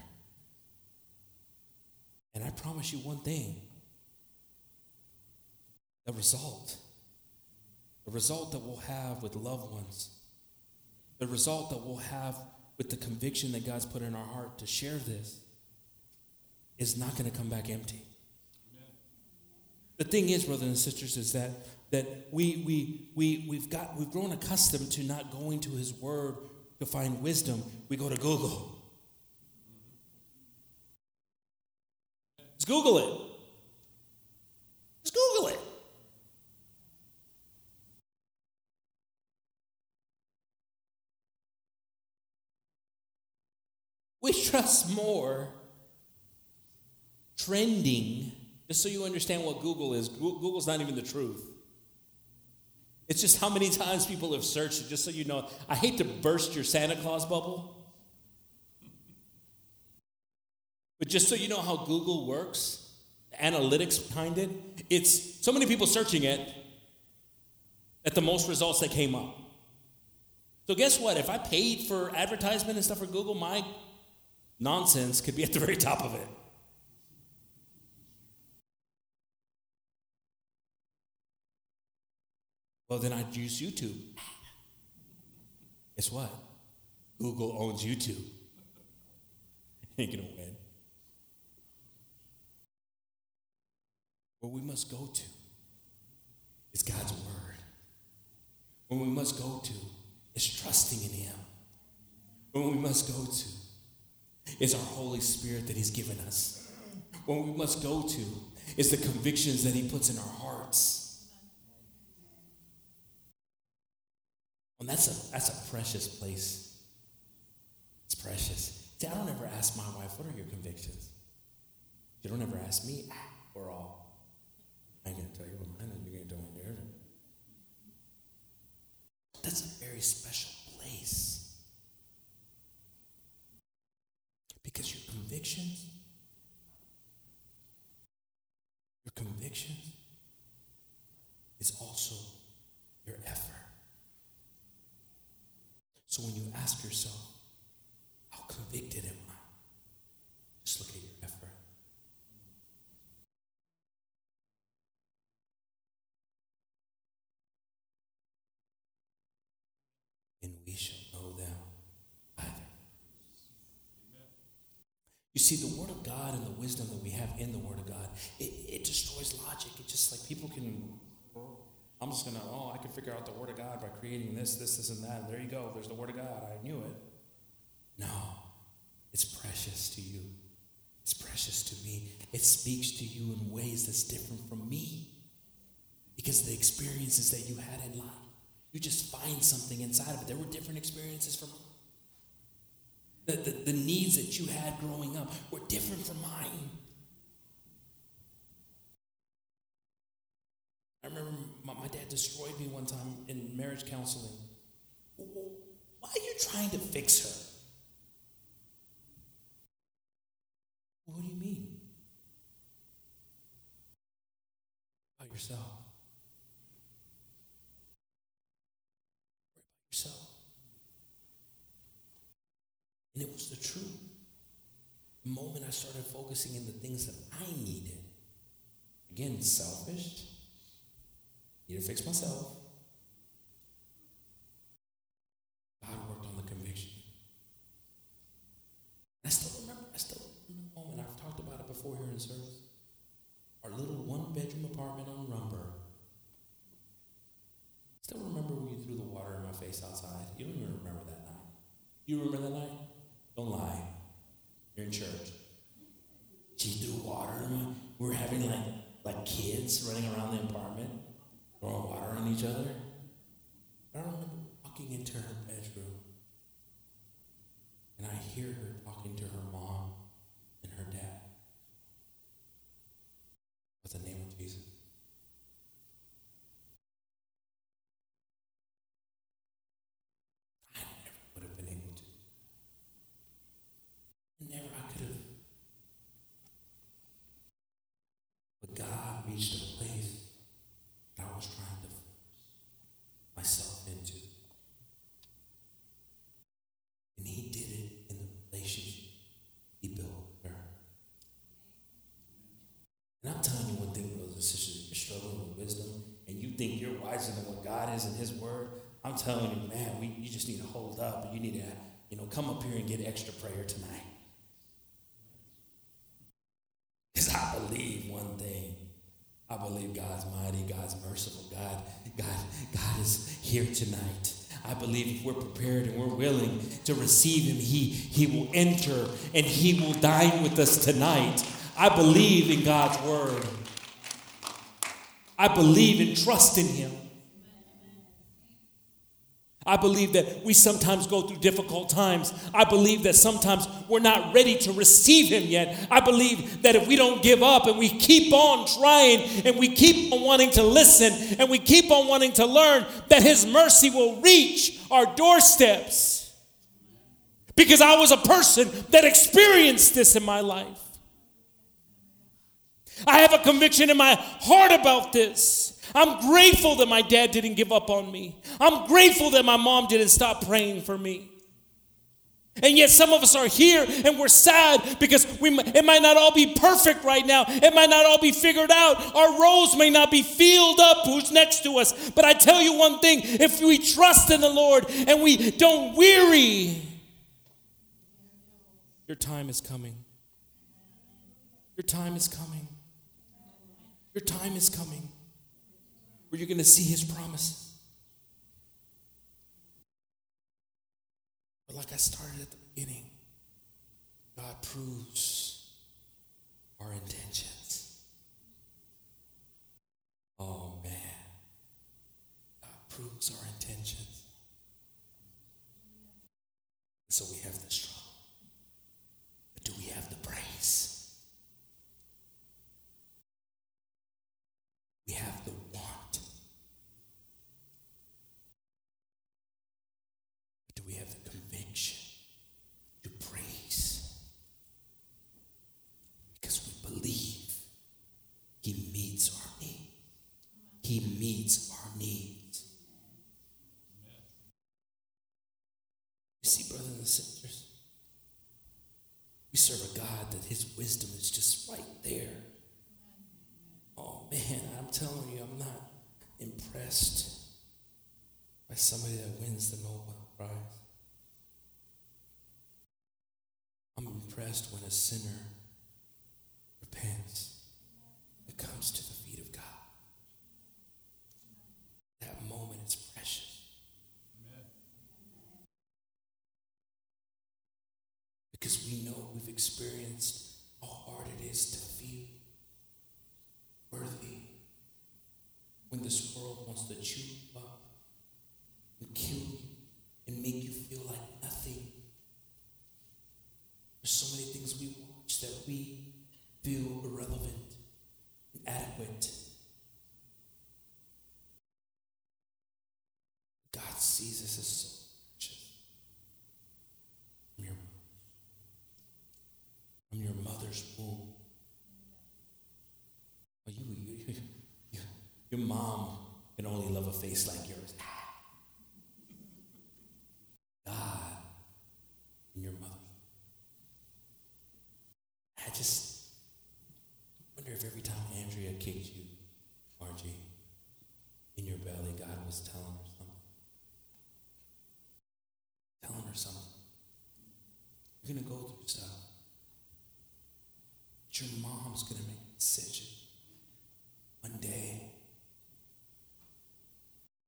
And I promise you one thing the result, the result that we'll have with loved ones, the result that we'll have with the conviction that God's put in our heart to share this is not going to come back empty. The thing is, brothers and sisters, is that that we we we we've got we've grown accustomed to not going to His Word to find wisdom. We go to Google. Just Google it. Just Google it. We trust more trending, just so you understand what Google is. Google's not even the truth. It's just how many times people have searched it, just so you know. I hate to burst your Santa Claus bubble, but just so you know how Google works, analytics behind it, it's so many people searching it that the most results that came up. So, guess what? If I paid for advertisement and stuff for Google, my nonsense could be at the very top of it. Well, then I'd use YouTube. Guess what? Google owns YouTube. (laughs) Ain't gonna win. Where we must go to is God's Word. Where we must go to is trusting in Him. Where we must go to is our Holy Spirit that He's given us. What we must go to is the convictions that He puts in our hearts. And that's a that's a precious place. It's precious. See, I don't ever ask my wife, what are your convictions? You don't ever ask me, ah, or all. I ain't gonna tell you what mine is, you're gonna tell me yours. That's a very special place. Because your convictions, your convictions is also your effort. So when you ask yourself, how convicted am I? Just look at your effort. And we shall know them by their you see, the Word of God and the wisdom that we have in the Word of God, it, it destroys logic. It just like people can, I'm just gonna, oh, I can figure out the Word of God by creating this, this, this, and that. And There you go. There's the Word of God. I knew it. No, it's precious to you. It's precious to me. It speaks to you in ways that's different from me because the experiences that you had in life. You just find something inside of it. There were different experiences from. The, the, the, needs that you had growing up were different from mine. I remember my, my dad destroyed me one time in marriage counseling. Why are you trying to fix her? What do you mean? About yourself. About yourself. And it was the truth. The moment I started focusing in the things that I needed, again, selfish, need to fix myself. God worked on the conviction. I still remember, I still remember the moment, I've talked about it before here in service. Our little one bedroom apartment on Rumber. Still remember when you threw the water in my face outside. You don't even remember that night. You remember that night? Don't lie. You're in church. She threw water. We were having like like kids running around the apartment, throwing water on each other. I remember walking into her bedroom, and I hear her talking to her mom and her dad. What's the name of Jesus? I never would have been able to. Never I could have. But God reached a place that I was trying to force myself into. And He did it in the relationship He built with her. And I'm telling you one thing, brothers and sisters, you're struggling with wisdom and you think you're wiser in His Word. I'm telling you, man, we, you just need to hold up. You need to, you know, come up here and get extra prayer tonight. Because I believe one thing. I believe God's mighty, God's merciful, God, God, God is here tonight. I believe if we're prepared and we're willing to receive Him, He, he will enter and He will dine with us tonight. I believe in God's word. I believe and trust in Him. I believe that we sometimes go through difficult times. I believe that sometimes we're not ready to receive Him yet. I believe that if we don't give up and we keep on trying and we keep on wanting to listen and we keep on wanting to learn, that His mercy will reach our doorsteps. Because I was a person that experienced this in my life. I have a conviction in my heart about this. I'm grateful that my dad didn't give up on me. I'm grateful that my mom didn't stop praying for me. And yet, some of us are here and we're sad because we, it might not all be perfect right now. It might not all be figured out. Our roles may not be filled up who's next to us. But I tell you one thing if we trust in the Lord and we don't weary, your time is coming. Your time is coming. Your time is coming where you're going to see his promises. But like I started at the beginning, God proves our intentions. Oh man, God proves our intentions. So we have the struggle. But do we have the praise? We have the want. But do we have the conviction to praise? Because we believe He meets our needs. You see, brothers and sisters, we serve a God that his wisdom is just right there. Oh man, I'm telling you, I'm not impressed by somebody that wins the Nobel Prize. I'm impressed when a sinner repents and comes to the feet of God. That moment is Because we know we've experienced how hard it is to feel worthy when this world wants to chew you up and kill you and make you feel like nothing. There's so many things we watch that we feel irrelevant, inadequate. God sees us as so precious. I'm your, I'm your mother's womb. Oh, you, you, (laughs) you, your mom can only love a face like yours. Ah. God and your mother. I just wonder if every time Andrea kicked you, Margie, in your belly, God was telling her something. Telling her something. You're going to go through stuff. Your mom's going to make a decision. One day,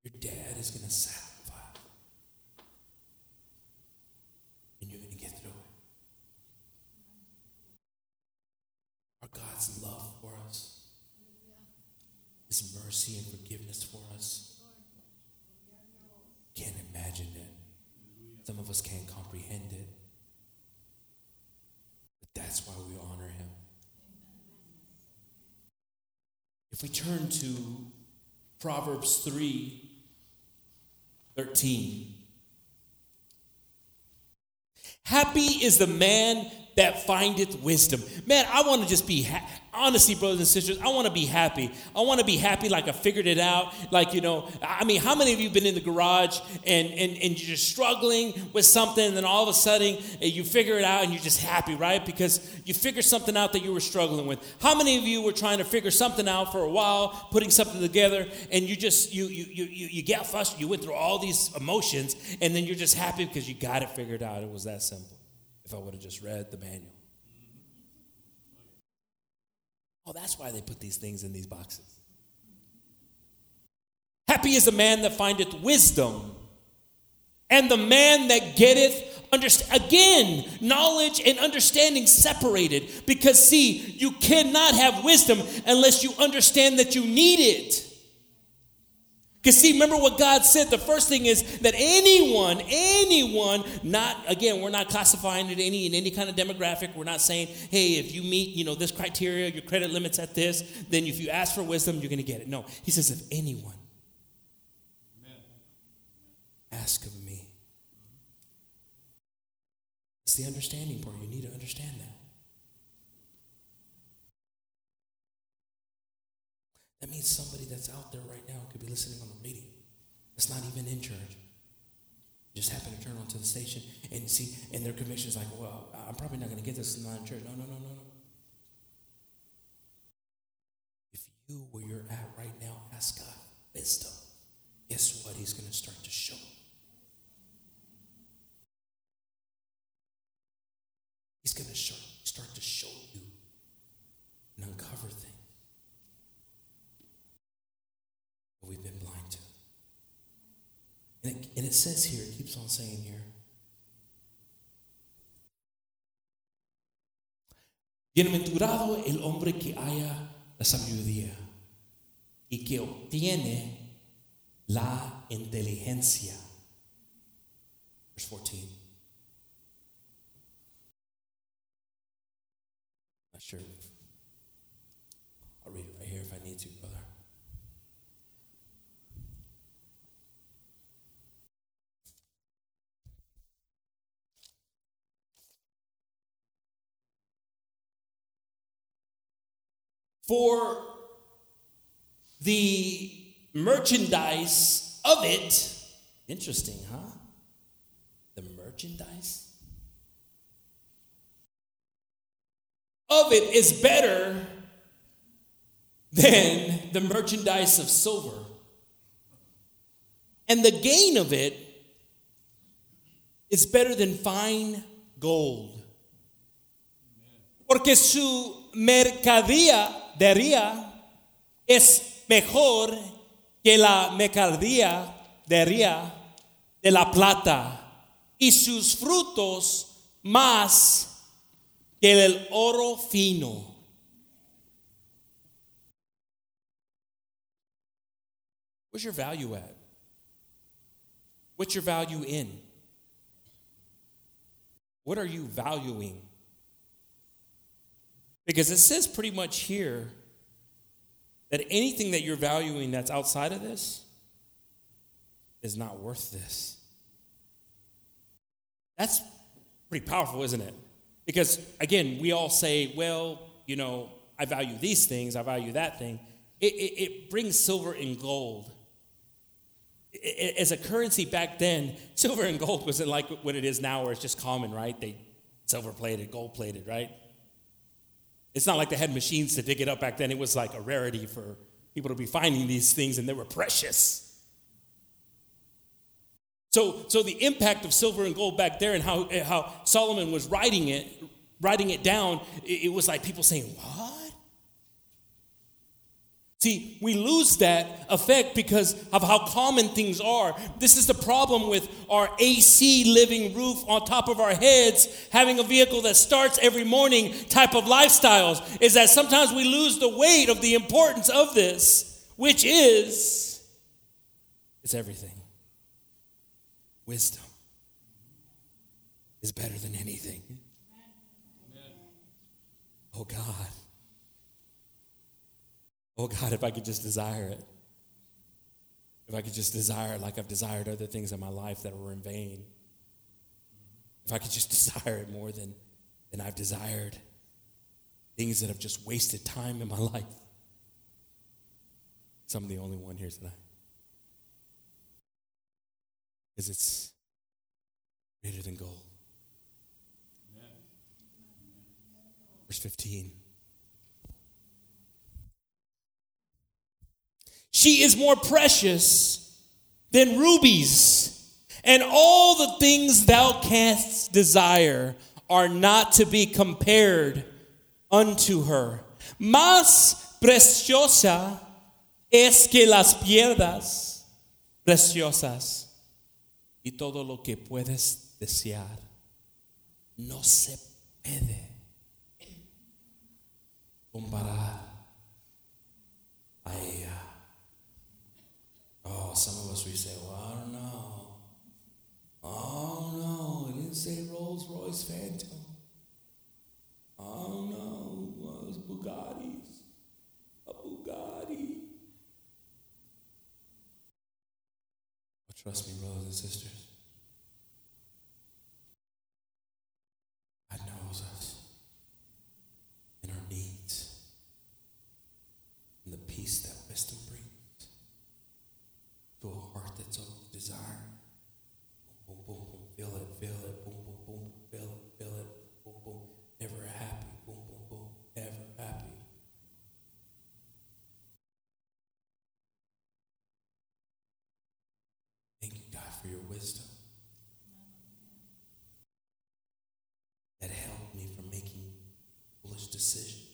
your dad is going to sacrifice. And you're going to get through it. Our God's love for us, His mercy and forgiveness for us. Can't imagine it. Some of us can't comprehend it. But that's why we honor Him. If we turn to Proverbs 3 13. Happy is the man that findeth wisdom. Man, I want to just be ha- honestly, brothers and sisters. I want to be happy. I want to be happy like I figured it out. Like you know, I mean, how many of you been in the garage and and and you're just struggling with something, and then all of a sudden eh, you figure it out and you're just happy, right? Because you figure something out that you were struggling with. How many of you were trying to figure something out for a while, putting something together, and you just you you you you, you get frustrated. You went through all these emotions, and then you're just happy because you got it figured out. It was that simple. If I would have just read the manual. Oh, that's why they put these things in these boxes. Happy is the man that findeth wisdom, and the man that getteth understand. Again, knowledge and understanding separated. Because, see, you cannot have wisdom unless you understand that you need it. Because see, remember what God said. The first thing is that anyone, anyone, not again, we're not classifying it any in any kind of demographic. We're not saying, hey, if you meet, you know, this criteria, your credit limits at this, then if you ask for wisdom, you're going to get it. No, He says, if anyone, ask of me. It's the understanding part. You need to understand that. That means somebody that's out there right now could be listening on the radio. That's not even in church. Just happen to turn onto the station and see, and their conviction is like, well, I'm probably not going to get this. It's in church. No, no, no, no, no. If you, where you're at right now, ask God wisdom, guess what? He's going to start to show. He's going to start to show you and uncover things. We've been blind to. And it, and it says here, it keeps on saying here. Bienaventurado el hombre que halla la sabiduría y que obtiene la inteligencia. Verse 14. Not sure. I'll read it right here if I need to, brother. For the merchandise of it, interesting, huh? The merchandise of it is better than the merchandise of silver. And the gain of it is better than fine gold. Porque su mercadería es mejor que la mercadería de la plata y sus frutos más que el oro fino. Where's your value at? What's your value in? What are you valuing? Because it says pretty much here that anything that you're valuing that's outside of this is not worth this. That's pretty powerful, isn't it? Because again, we all say, well, you know, I value these things, I value that thing. It, it, it brings silver and gold as a currency back then, (laughs) silver and gold wasn't like what it is now, where it's just common, right? They silver plated, gold plated, right? It's not like they had machines to dig it up back then. It was like a rarity for people to be finding these things, and they were precious. So, so the impact of silver and gold back there, and how how Solomon was writing it, writing it down, it, it was like people saying, "What?" See, we lose that effect because of how common things are. This is the problem with our AC living roof on top of our heads, having a vehicle that starts every morning type of lifestyles, is that sometimes we lose the weight of the importance of this, which is it's everything. Wisdom is better than anything. Oh God. Oh God, if I could just desire it. If I could just desire it like I've desired other things in my life that were in vain. If I could just (laughs) desire it more than, than I've desired things that have just wasted time in my life. So I'm the only one here tonight. Because it's greater than gold. Verse 15. She is more precious than rubies, and all the things thou canst desire are not to be compared unto her. Más preciosa es que las piedras preciosas. Y todo lo que puedes desear no se puede comparar a ella. Oh, some of us we say, well, I don't know. Oh no, it didn't say Rolls Royce Phantom. Oh no, well, it was Bugattis. A Bugatti. But trust me, brothers and sisters. God knows us and our needs and the peace that wisdom brings to a heart that's of desire. Boom, boom, boom, boom, feel it, feel it, boom, boom, boom, feel it, feel it, boom, boom, never happy, boom, boom, boom, never happy. Thank you, God, for your wisdom that helped me from making foolish decisions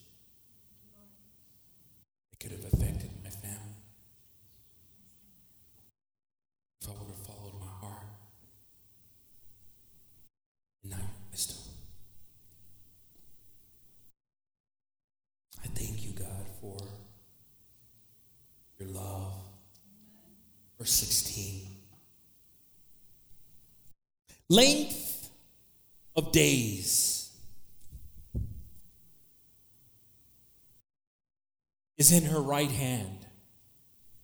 that could have affected my family. If I would have followed my heart. And now your wisdom. I thank you, God, for your love. Verse 16. Length of days is in her right hand,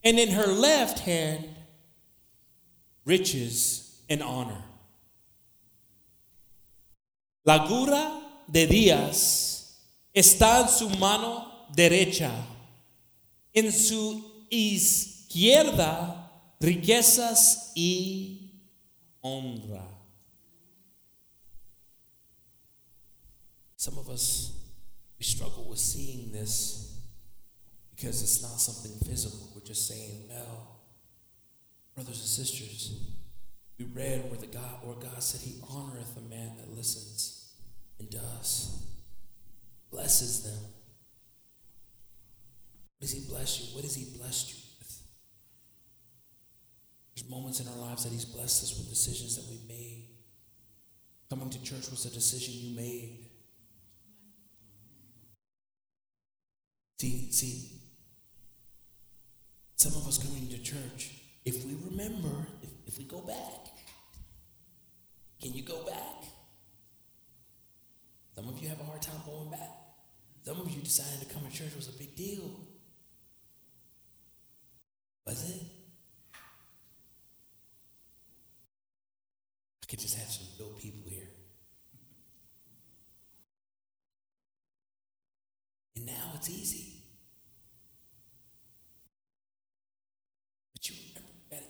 and in her left hand, riches and honor. La gura de días está en su mano derecha, en su izquierda izquierda riquezas y honra. Some of us, we struggle with seeing this because it's not something physical. We're just saying, well, brothers and sisters, we read where the God where God said he honoreth a man that listens and does, blesses them. What does he bless you? What has he blessed you? There's moments in our lives that he's blessed us with decisions that we made. Coming to church was a decision you made. See, see, some of us coming to church, if we remember, if, if we go back, can you go back? Some of you have a hard time going back. Some of you decided to come to church was a big deal. Was it? I could just have some real people here. And now it's easy. But you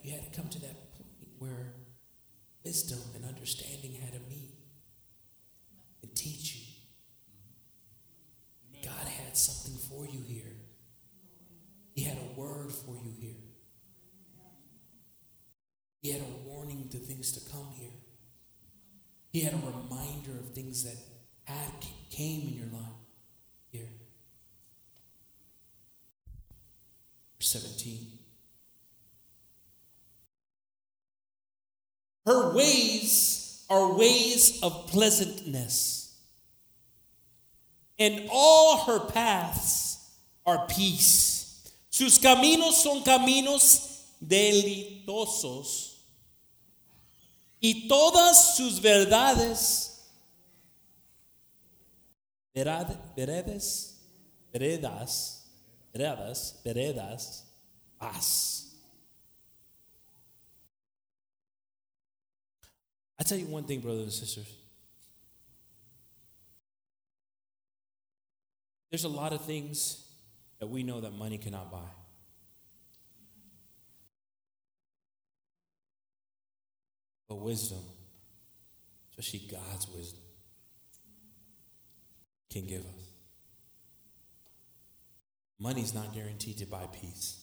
you had to come to that point where wisdom and understanding had to meet and teach you. God had something for you here. He had a word for you here. He had a to things to come here. He had a reminder of things that had came in your life here. Verse 17. Her ways are ways of pleasantness, and all her paths are peace. Sus caminos son caminos delitosos, y todas sus verdades, veredas, veredas, veredas, veredas, paz. I tell you one thing, brothers and sisters. There's a lot of things that we know that money cannot buy. But wisdom, especially God's wisdom, can give us. Money's not guaranteed to buy peace.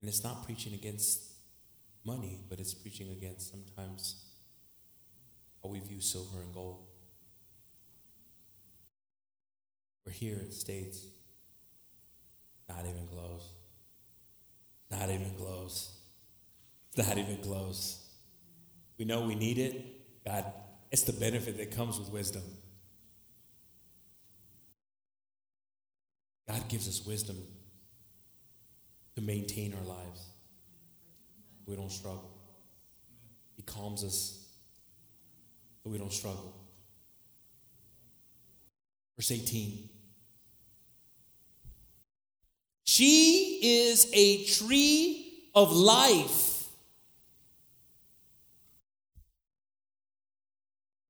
And it's not preaching against money, but it's preaching against sometimes how we view silver and gold. We're here it states, not even close. Not even close. Not even close. We know we need it. God, it's the benefit that comes with wisdom. God gives us wisdom to maintain our lives. We don't struggle. He calms us so we don't struggle. Verse 18. She is a tree of life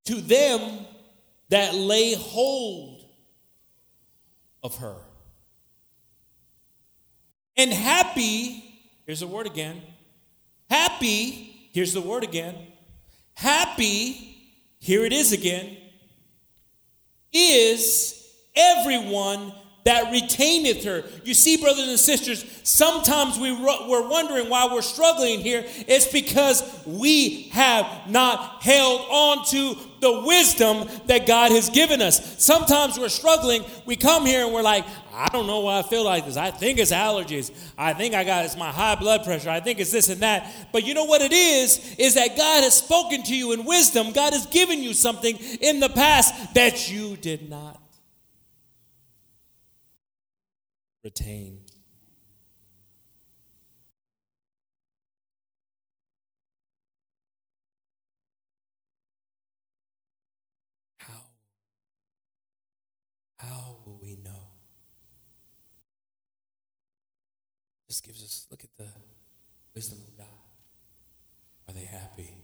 to them that lay hold of her. And happy, here's the word again. Happy, here's the word again. Happy, here it is again, is everyone that retaineth her. You see, brothers and sisters, sometimes we we're wondering why we're struggling here. It's because we have not held on to the wisdom that God has given us. Sometimes we're struggling. We come here and we're like, I don't know why I feel like this. I think it's allergies. I think I got it's my high blood pressure. I think it's this and that. But you know what it is? Is that God has spoken to you in wisdom. God has given you something in the past that you did not retain. How? How will we know? This gives us, look at the wisdom of God. Are they happy?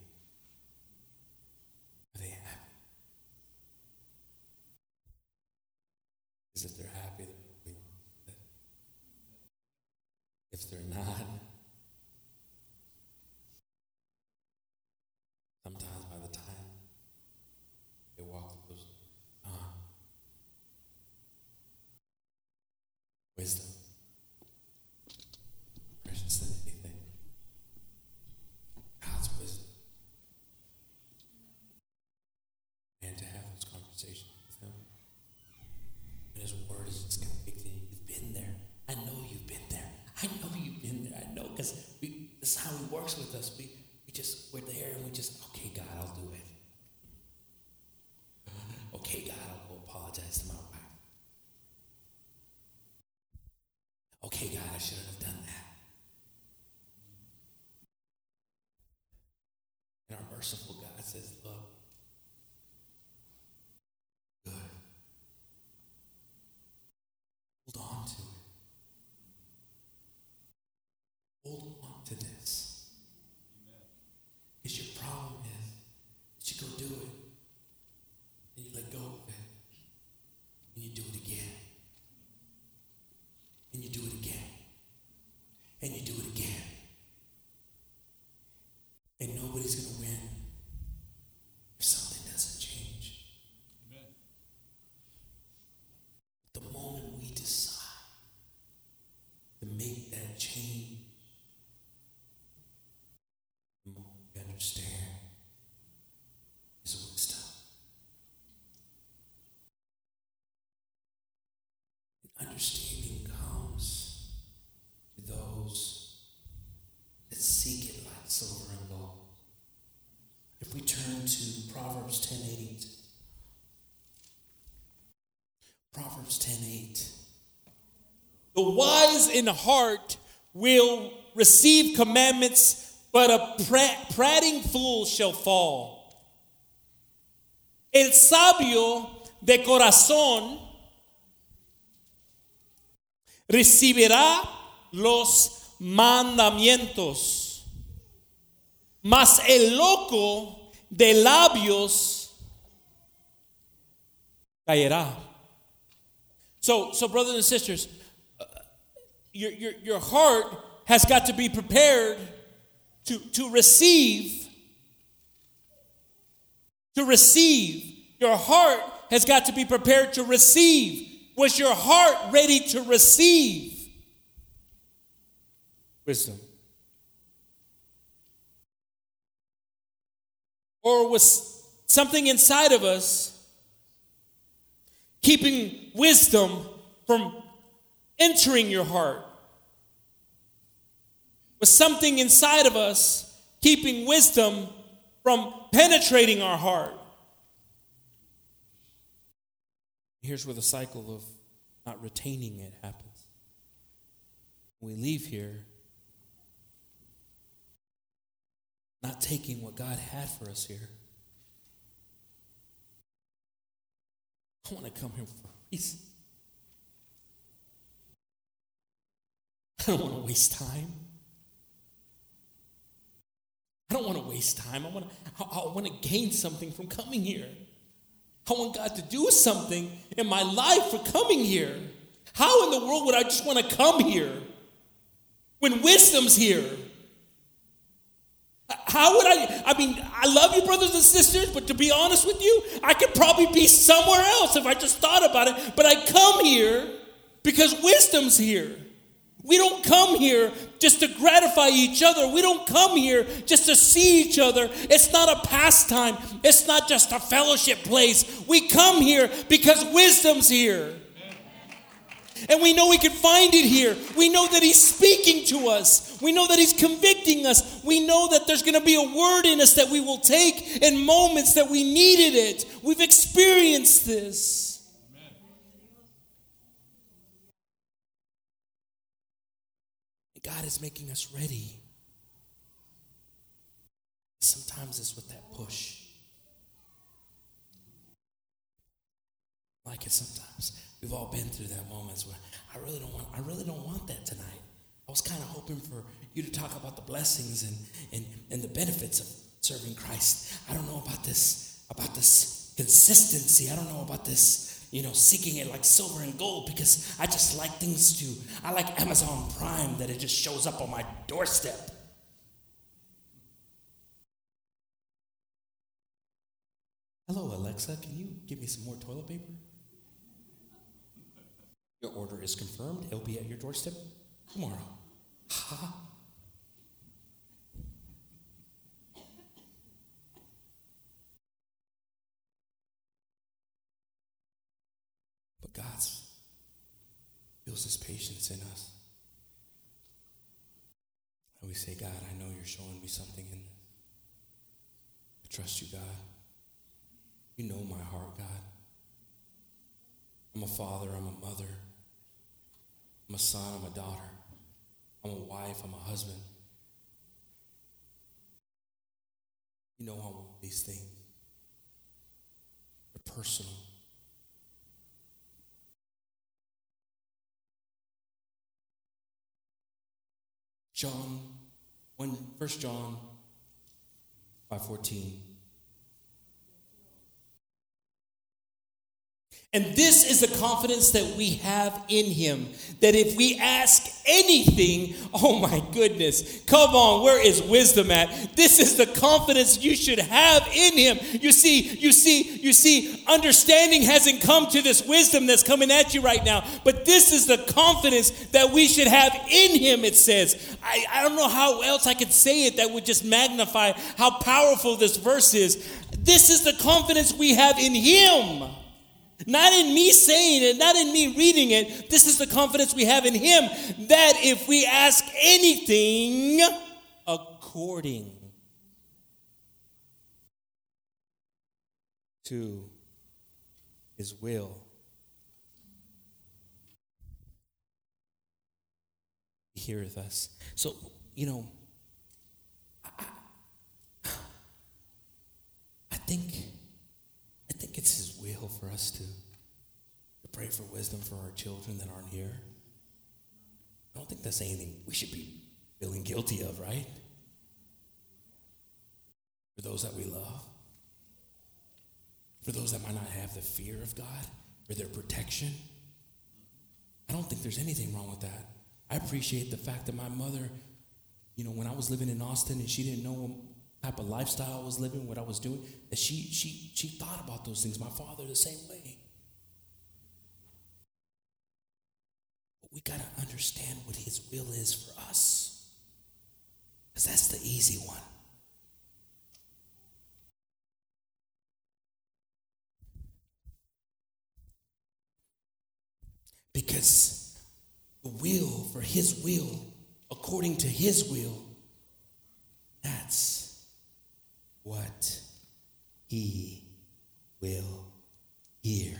with us. We, we just, we're there and we just, okay, God, I'll do it. Okay, God, I'll go apologize to my wife. Okay, God, I shouldn't have done that. And our merciful God says, Look, good. Hold on to it. Hold on to this. Because your problem is that you go do it and you let go of it and you do it again. And you do it again. And you do it again. And nobody's going to win if something doesn't change. The moment we decide to make that change, the moment we understand is wisdom. And understanding comes to those that seek it like silver and gold. If we turn to Proverbs 10 8, Proverbs 10 8. The wise in heart will receive commandments, but a pra- prating fool shall fall. El sabio de corazón recibirá los mandamientos, mas el loco de labios caerá. So, so brothers and sisters, your, your, your heart has got to be prepared to, to receive. To receive. Your heart has got to be prepared to receive. Was your heart ready to receive wisdom? Or was something inside of us keeping wisdom from entering your heart? Something inside of us keeping wisdom from penetrating our heart? Here's where the cycle of not retaining it happens. We leave here not taking what God had for us here. I want to come here for a reason. I don't want to waste time. I don't want to waste time. I want to, I, I want to gain something from coming here. I want God to do something in my life for coming here. How in the world would I just want to come here when wisdom's here? How would I? I mean, I love you, brothers and sisters, but to be honest with you, I could probably be somewhere else if I just thought about it. But I come here because wisdom's here. We don't come here just to gratify each other. We don't come here just to see each other. It's not a pastime, it's not just a fellowship place. We come here because wisdom's here. And we know we can find it here. We know that He's speaking to us. We know that He's convicting us. We know that there's going to be a word in us that we will take in moments that we needed it. We've experienced this. God is making us ready. Sometimes it's with that push. Like it sometimes. We've all been through that moments where I really don't want I really don't want that tonight. I was kind of hoping for you to talk about the blessings and, and, and the benefits of serving Christ. I don't know about this, about this consistency. I don't know about this, you know, seeking it like silver and gold because I just like things to, I like Amazon Prime that it just shows up on my doorstep. Hello, Alexa, can you give me some more toilet paper? Your order is confirmed. It'll be at your doorstep tomorrow. Ha. God builds His patience in us. And we say, God, I know you're showing me something in this. I trust you, God. You know my heart, God. I'm a father, I'm a mother, I'm a son, I'm a daughter, I'm a wife, I'm a husband. You know I want these things. They're personal. John, one, First John 5.14. And this is the confidence that we have in him. That if we ask anything, (laughs) oh my goodness, come on, where is wisdom at? This is the confidence you should have in him. You see, you see, you see, understanding hasn't come to this wisdom that's coming at you right now, but this is the confidence that we should have in him, it says. I, I don't know how else I could say it that would just magnify how powerful this verse is. This is the confidence we have in him. Not in me saying it, not in me reading it. This is the confidence we have in Him that if we ask anything according to his will. He heareth us. So, you know, I, I think I think it's his will for us to, to pray for wisdom for our children that aren't here. I don't think that's anything we should be feeling guilty of, right? For those that we love. For those that might not have the fear of God or their protection. I don't think there's anything wrong with that. I appreciate the fact that my mother, you know, when I was living in Austin and she didn't know type of lifestyle I was living, what I was doing, that she she she thought about those things. My father the same way. But we gotta understand what his will is for us. Because that's the easy one. Because the will for his will, according to his will, that's what he will hear.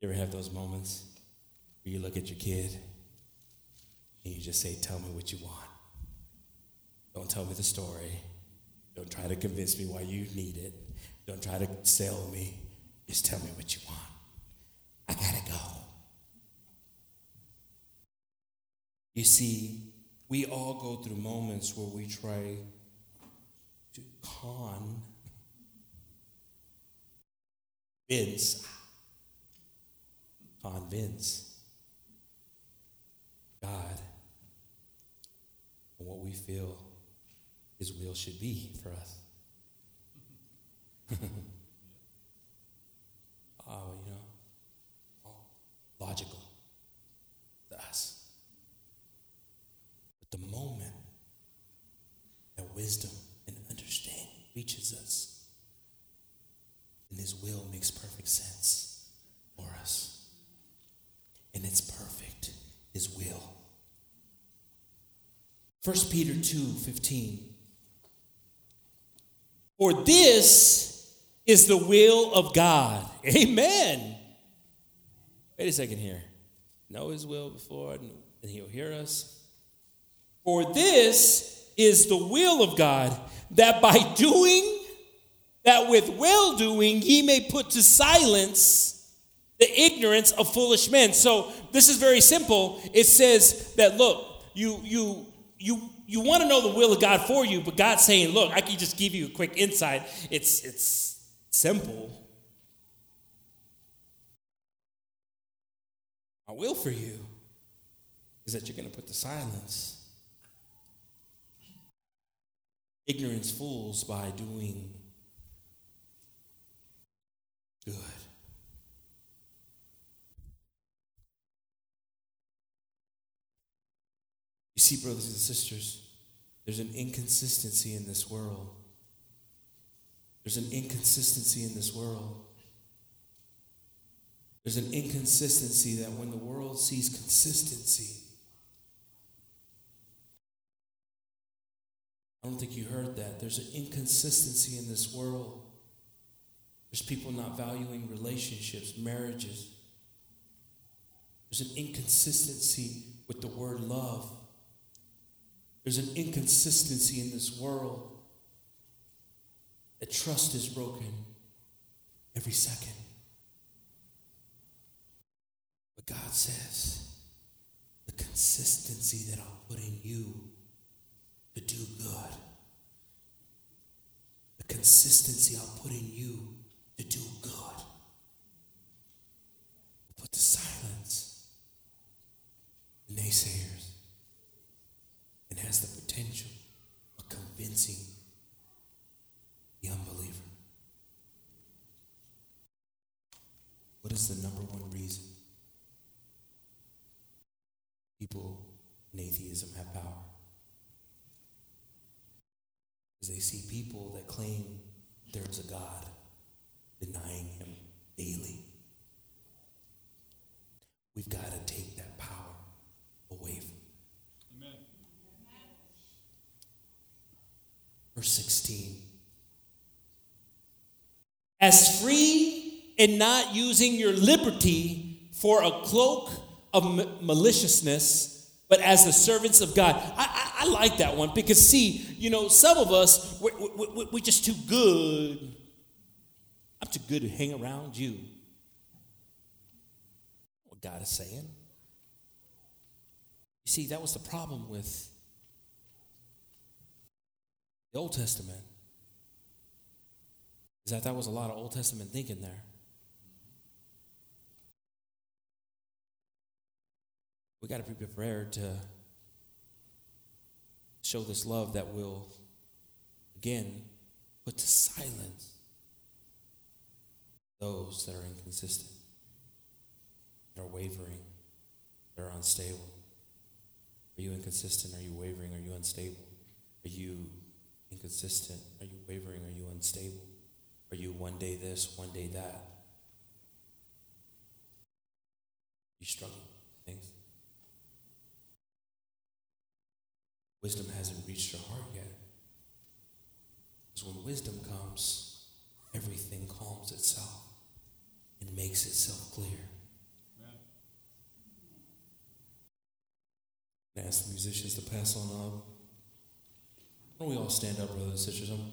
You ever have those moments where you look at your kid and you just say, Tell me what you want? Don't tell me the story. Don't try to convince me why you need it. Don't try to sell me. Just tell me what you want. I gotta go. You see, we all go through moments where we try to con Vince, convince God what we feel His will should be for us. (laughs) oh, you know, logical to us. The moment that wisdom and understanding reaches us, and His will makes perfect sense for us. And it's perfect, His will. 1 Peter 2 15. For this is the will of God. Amen. Wait a second here. Know His will before, and He'll hear us. For this is the will of God, that by doing that with well doing ye may put to silence the ignorance of foolish men. So this is very simple. It says that look, you you you you want to know the will of God for you, but God's saying, look, I can just give you a quick insight. It's it's simple. My will for you is that you're going to put to silence ignorance fools by doing good. You see, brothers and sisters, there's an inconsistency in this world. There's an inconsistency in this world. There's an inconsistency that when the world sees consistency, I don't think you heard that. There's an inconsistency in this world. There's people not valuing relationships, marriages. There's an inconsistency with the word love. There's an inconsistency in this world that trust is broken every second. But God says, the consistency that I'll put in you to do good, the consistency I'll put in you to do good, put to silence naysayers and has the potential of convincing the unbeliever. What is the number one reason people in atheism have power? Because they see people that claim there is a God denying him daily. We've got to take that power away from Amen. Verse 16. As free and not using your liberty for a cloak of maliciousness, but as the servants of God. I, I, I, like that one because, see, you know, some of us, we're, we're, we're just too good. I'm too good to hang around you. What God is saying. You see, that was the problem with the Old Testament is that that was a lot of Old Testament thinking there. We got to be prepared to show this love that will, again, put to silence those that are inconsistent, that are wavering, that are unstable. Are you inconsistent? Are you wavering? Are you unstable? Are you inconsistent? Are you wavering? Are you unstable? Are you one day this, one day that? You struggling with things? Wisdom hasn't reached your heart yet. Because when wisdom comes, everything calms itself and makes itself clear. Ask the musicians to pass on up. Why don't we all stand up, brothers and sisters? I'm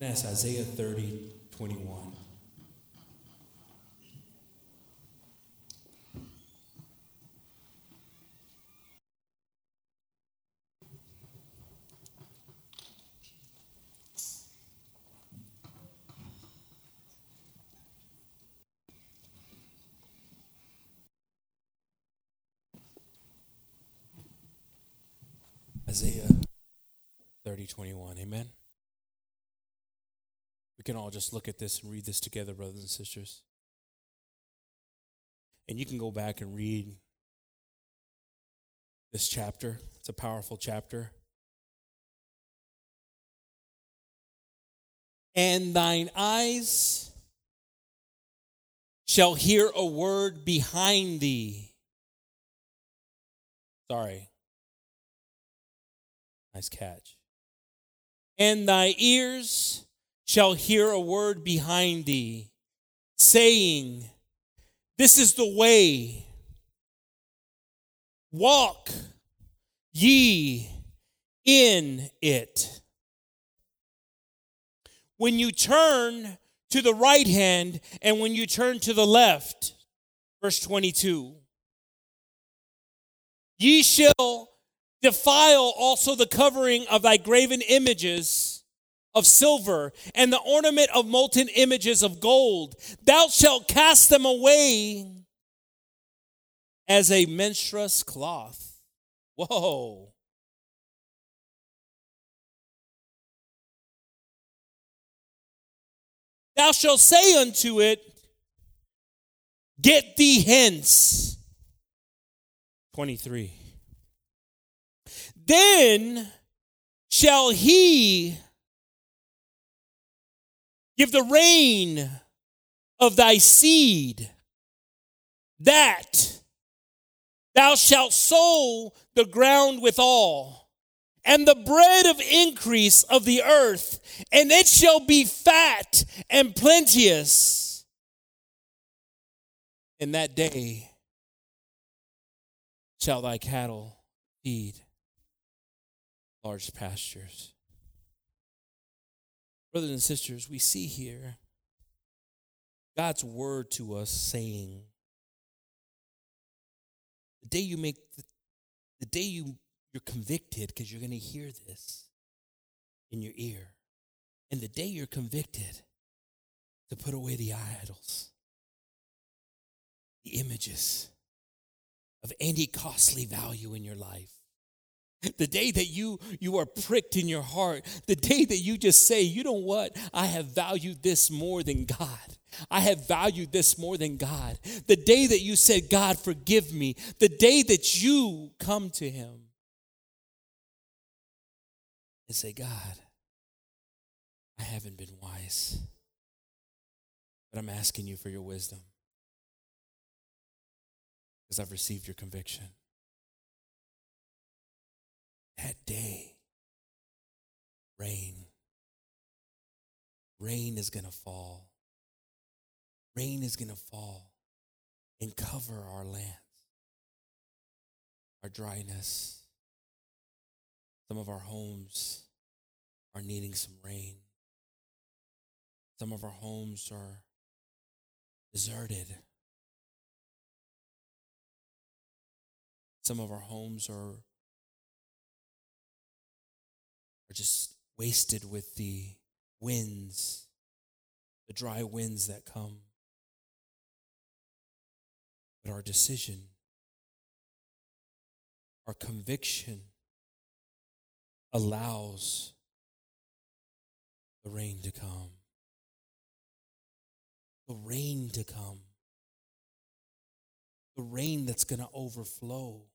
ask Isaiah 30, 21. Isaiah 30, 21. Amen. We can all just look at this and read this together, brothers and sisters. And you can go back and read this chapter. It's a powerful chapter. And thine eyes shall hear a word behind thee. Sorry. Nice catch and thy ears shall hear a word behind thee, saying, This is the way. Walk ye in it. When you turn to the right hand and when you turn to the left, verse 22, ye shall Defile also the covering of thy graven images of silver and the ornament of molten images of gold. Thou shalt cast them away as a menstruous cloth. Whoa. Thou shalt say unto it, Get thee hence. 23. Then shall he give the rain of thy seed that thou shalt sow the ground withal, and the bread of increase of the earth, and it shall be fat and plenteous. In that day shall thy cattle feed large pastures. Brothers and sisters, we see here God's word to us saying, the day you make the, the day you you're convicted because you're going to hear this in your ear and the day you're convicted to put away the idols the images of any costly value in your life the day that you you are pricked in your heart the day that you just say you know what i have valued this more than god I have valued this more than God. The day that you said, God, forgive me, the day that you come to Him and say, God, I haven't been wise, but I'm asking you for your wisdom because I've received your conviction. That day, rain, rain is going to fall rain is going to fall and cover our lands, our dryness. Some of our homes are needing some rain. Some of our homes are deserted. Some of our homes are, are just wasted with the winds, the dry winds that come. But our decision, our conviction allows the rain to come. The rain to come. The rain that's going to overflow.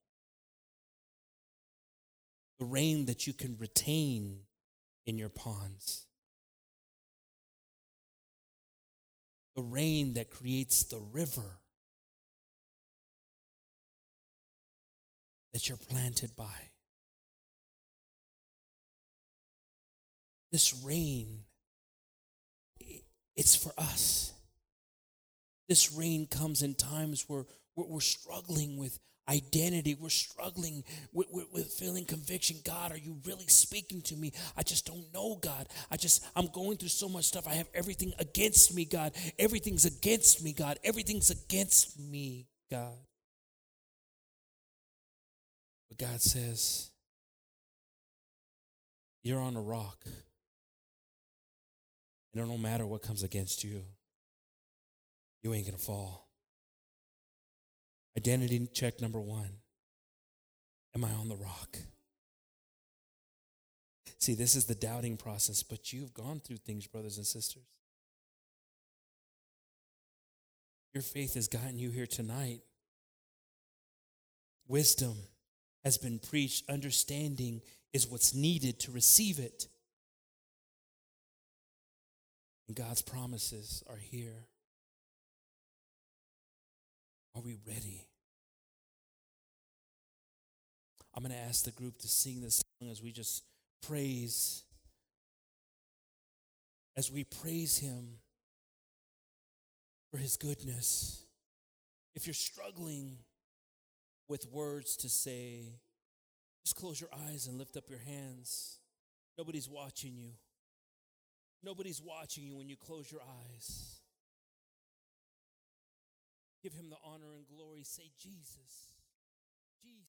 The rain that you can retain in your ponds. The rain that creates the river that you're planted by. This rain, it's for us. This rain comes in times where we're struggling with identity. We're struggling with, with, with, feeling conviction. God, are you really speaking to me? I just don't know, God. I just, I'm going through so much stuff. I have everything against me, God. Everything's against me, God. Everything's against me, God. But God says, You're on a rock. And it don't matter what comes against you, you ain't going to fall. Identity check number one Am I on the rock? See, this is the doubting process, but you've gone through things, brothers and sisters. Your faith has gotten you here tonight. Wisdom has been preached, understanding is what's needed to receive it. And God's promises are here. Are we ready? I'm going to ask the group to sing this song as we just praise. As we praise Him for His goodness. If you're struggling, with words to say. Just close your eyes and lift up your hands. Nobody's watching you. Nobody's watching you when you close your eyes. Give him the honor and glory. Say, Jesus. Jesus.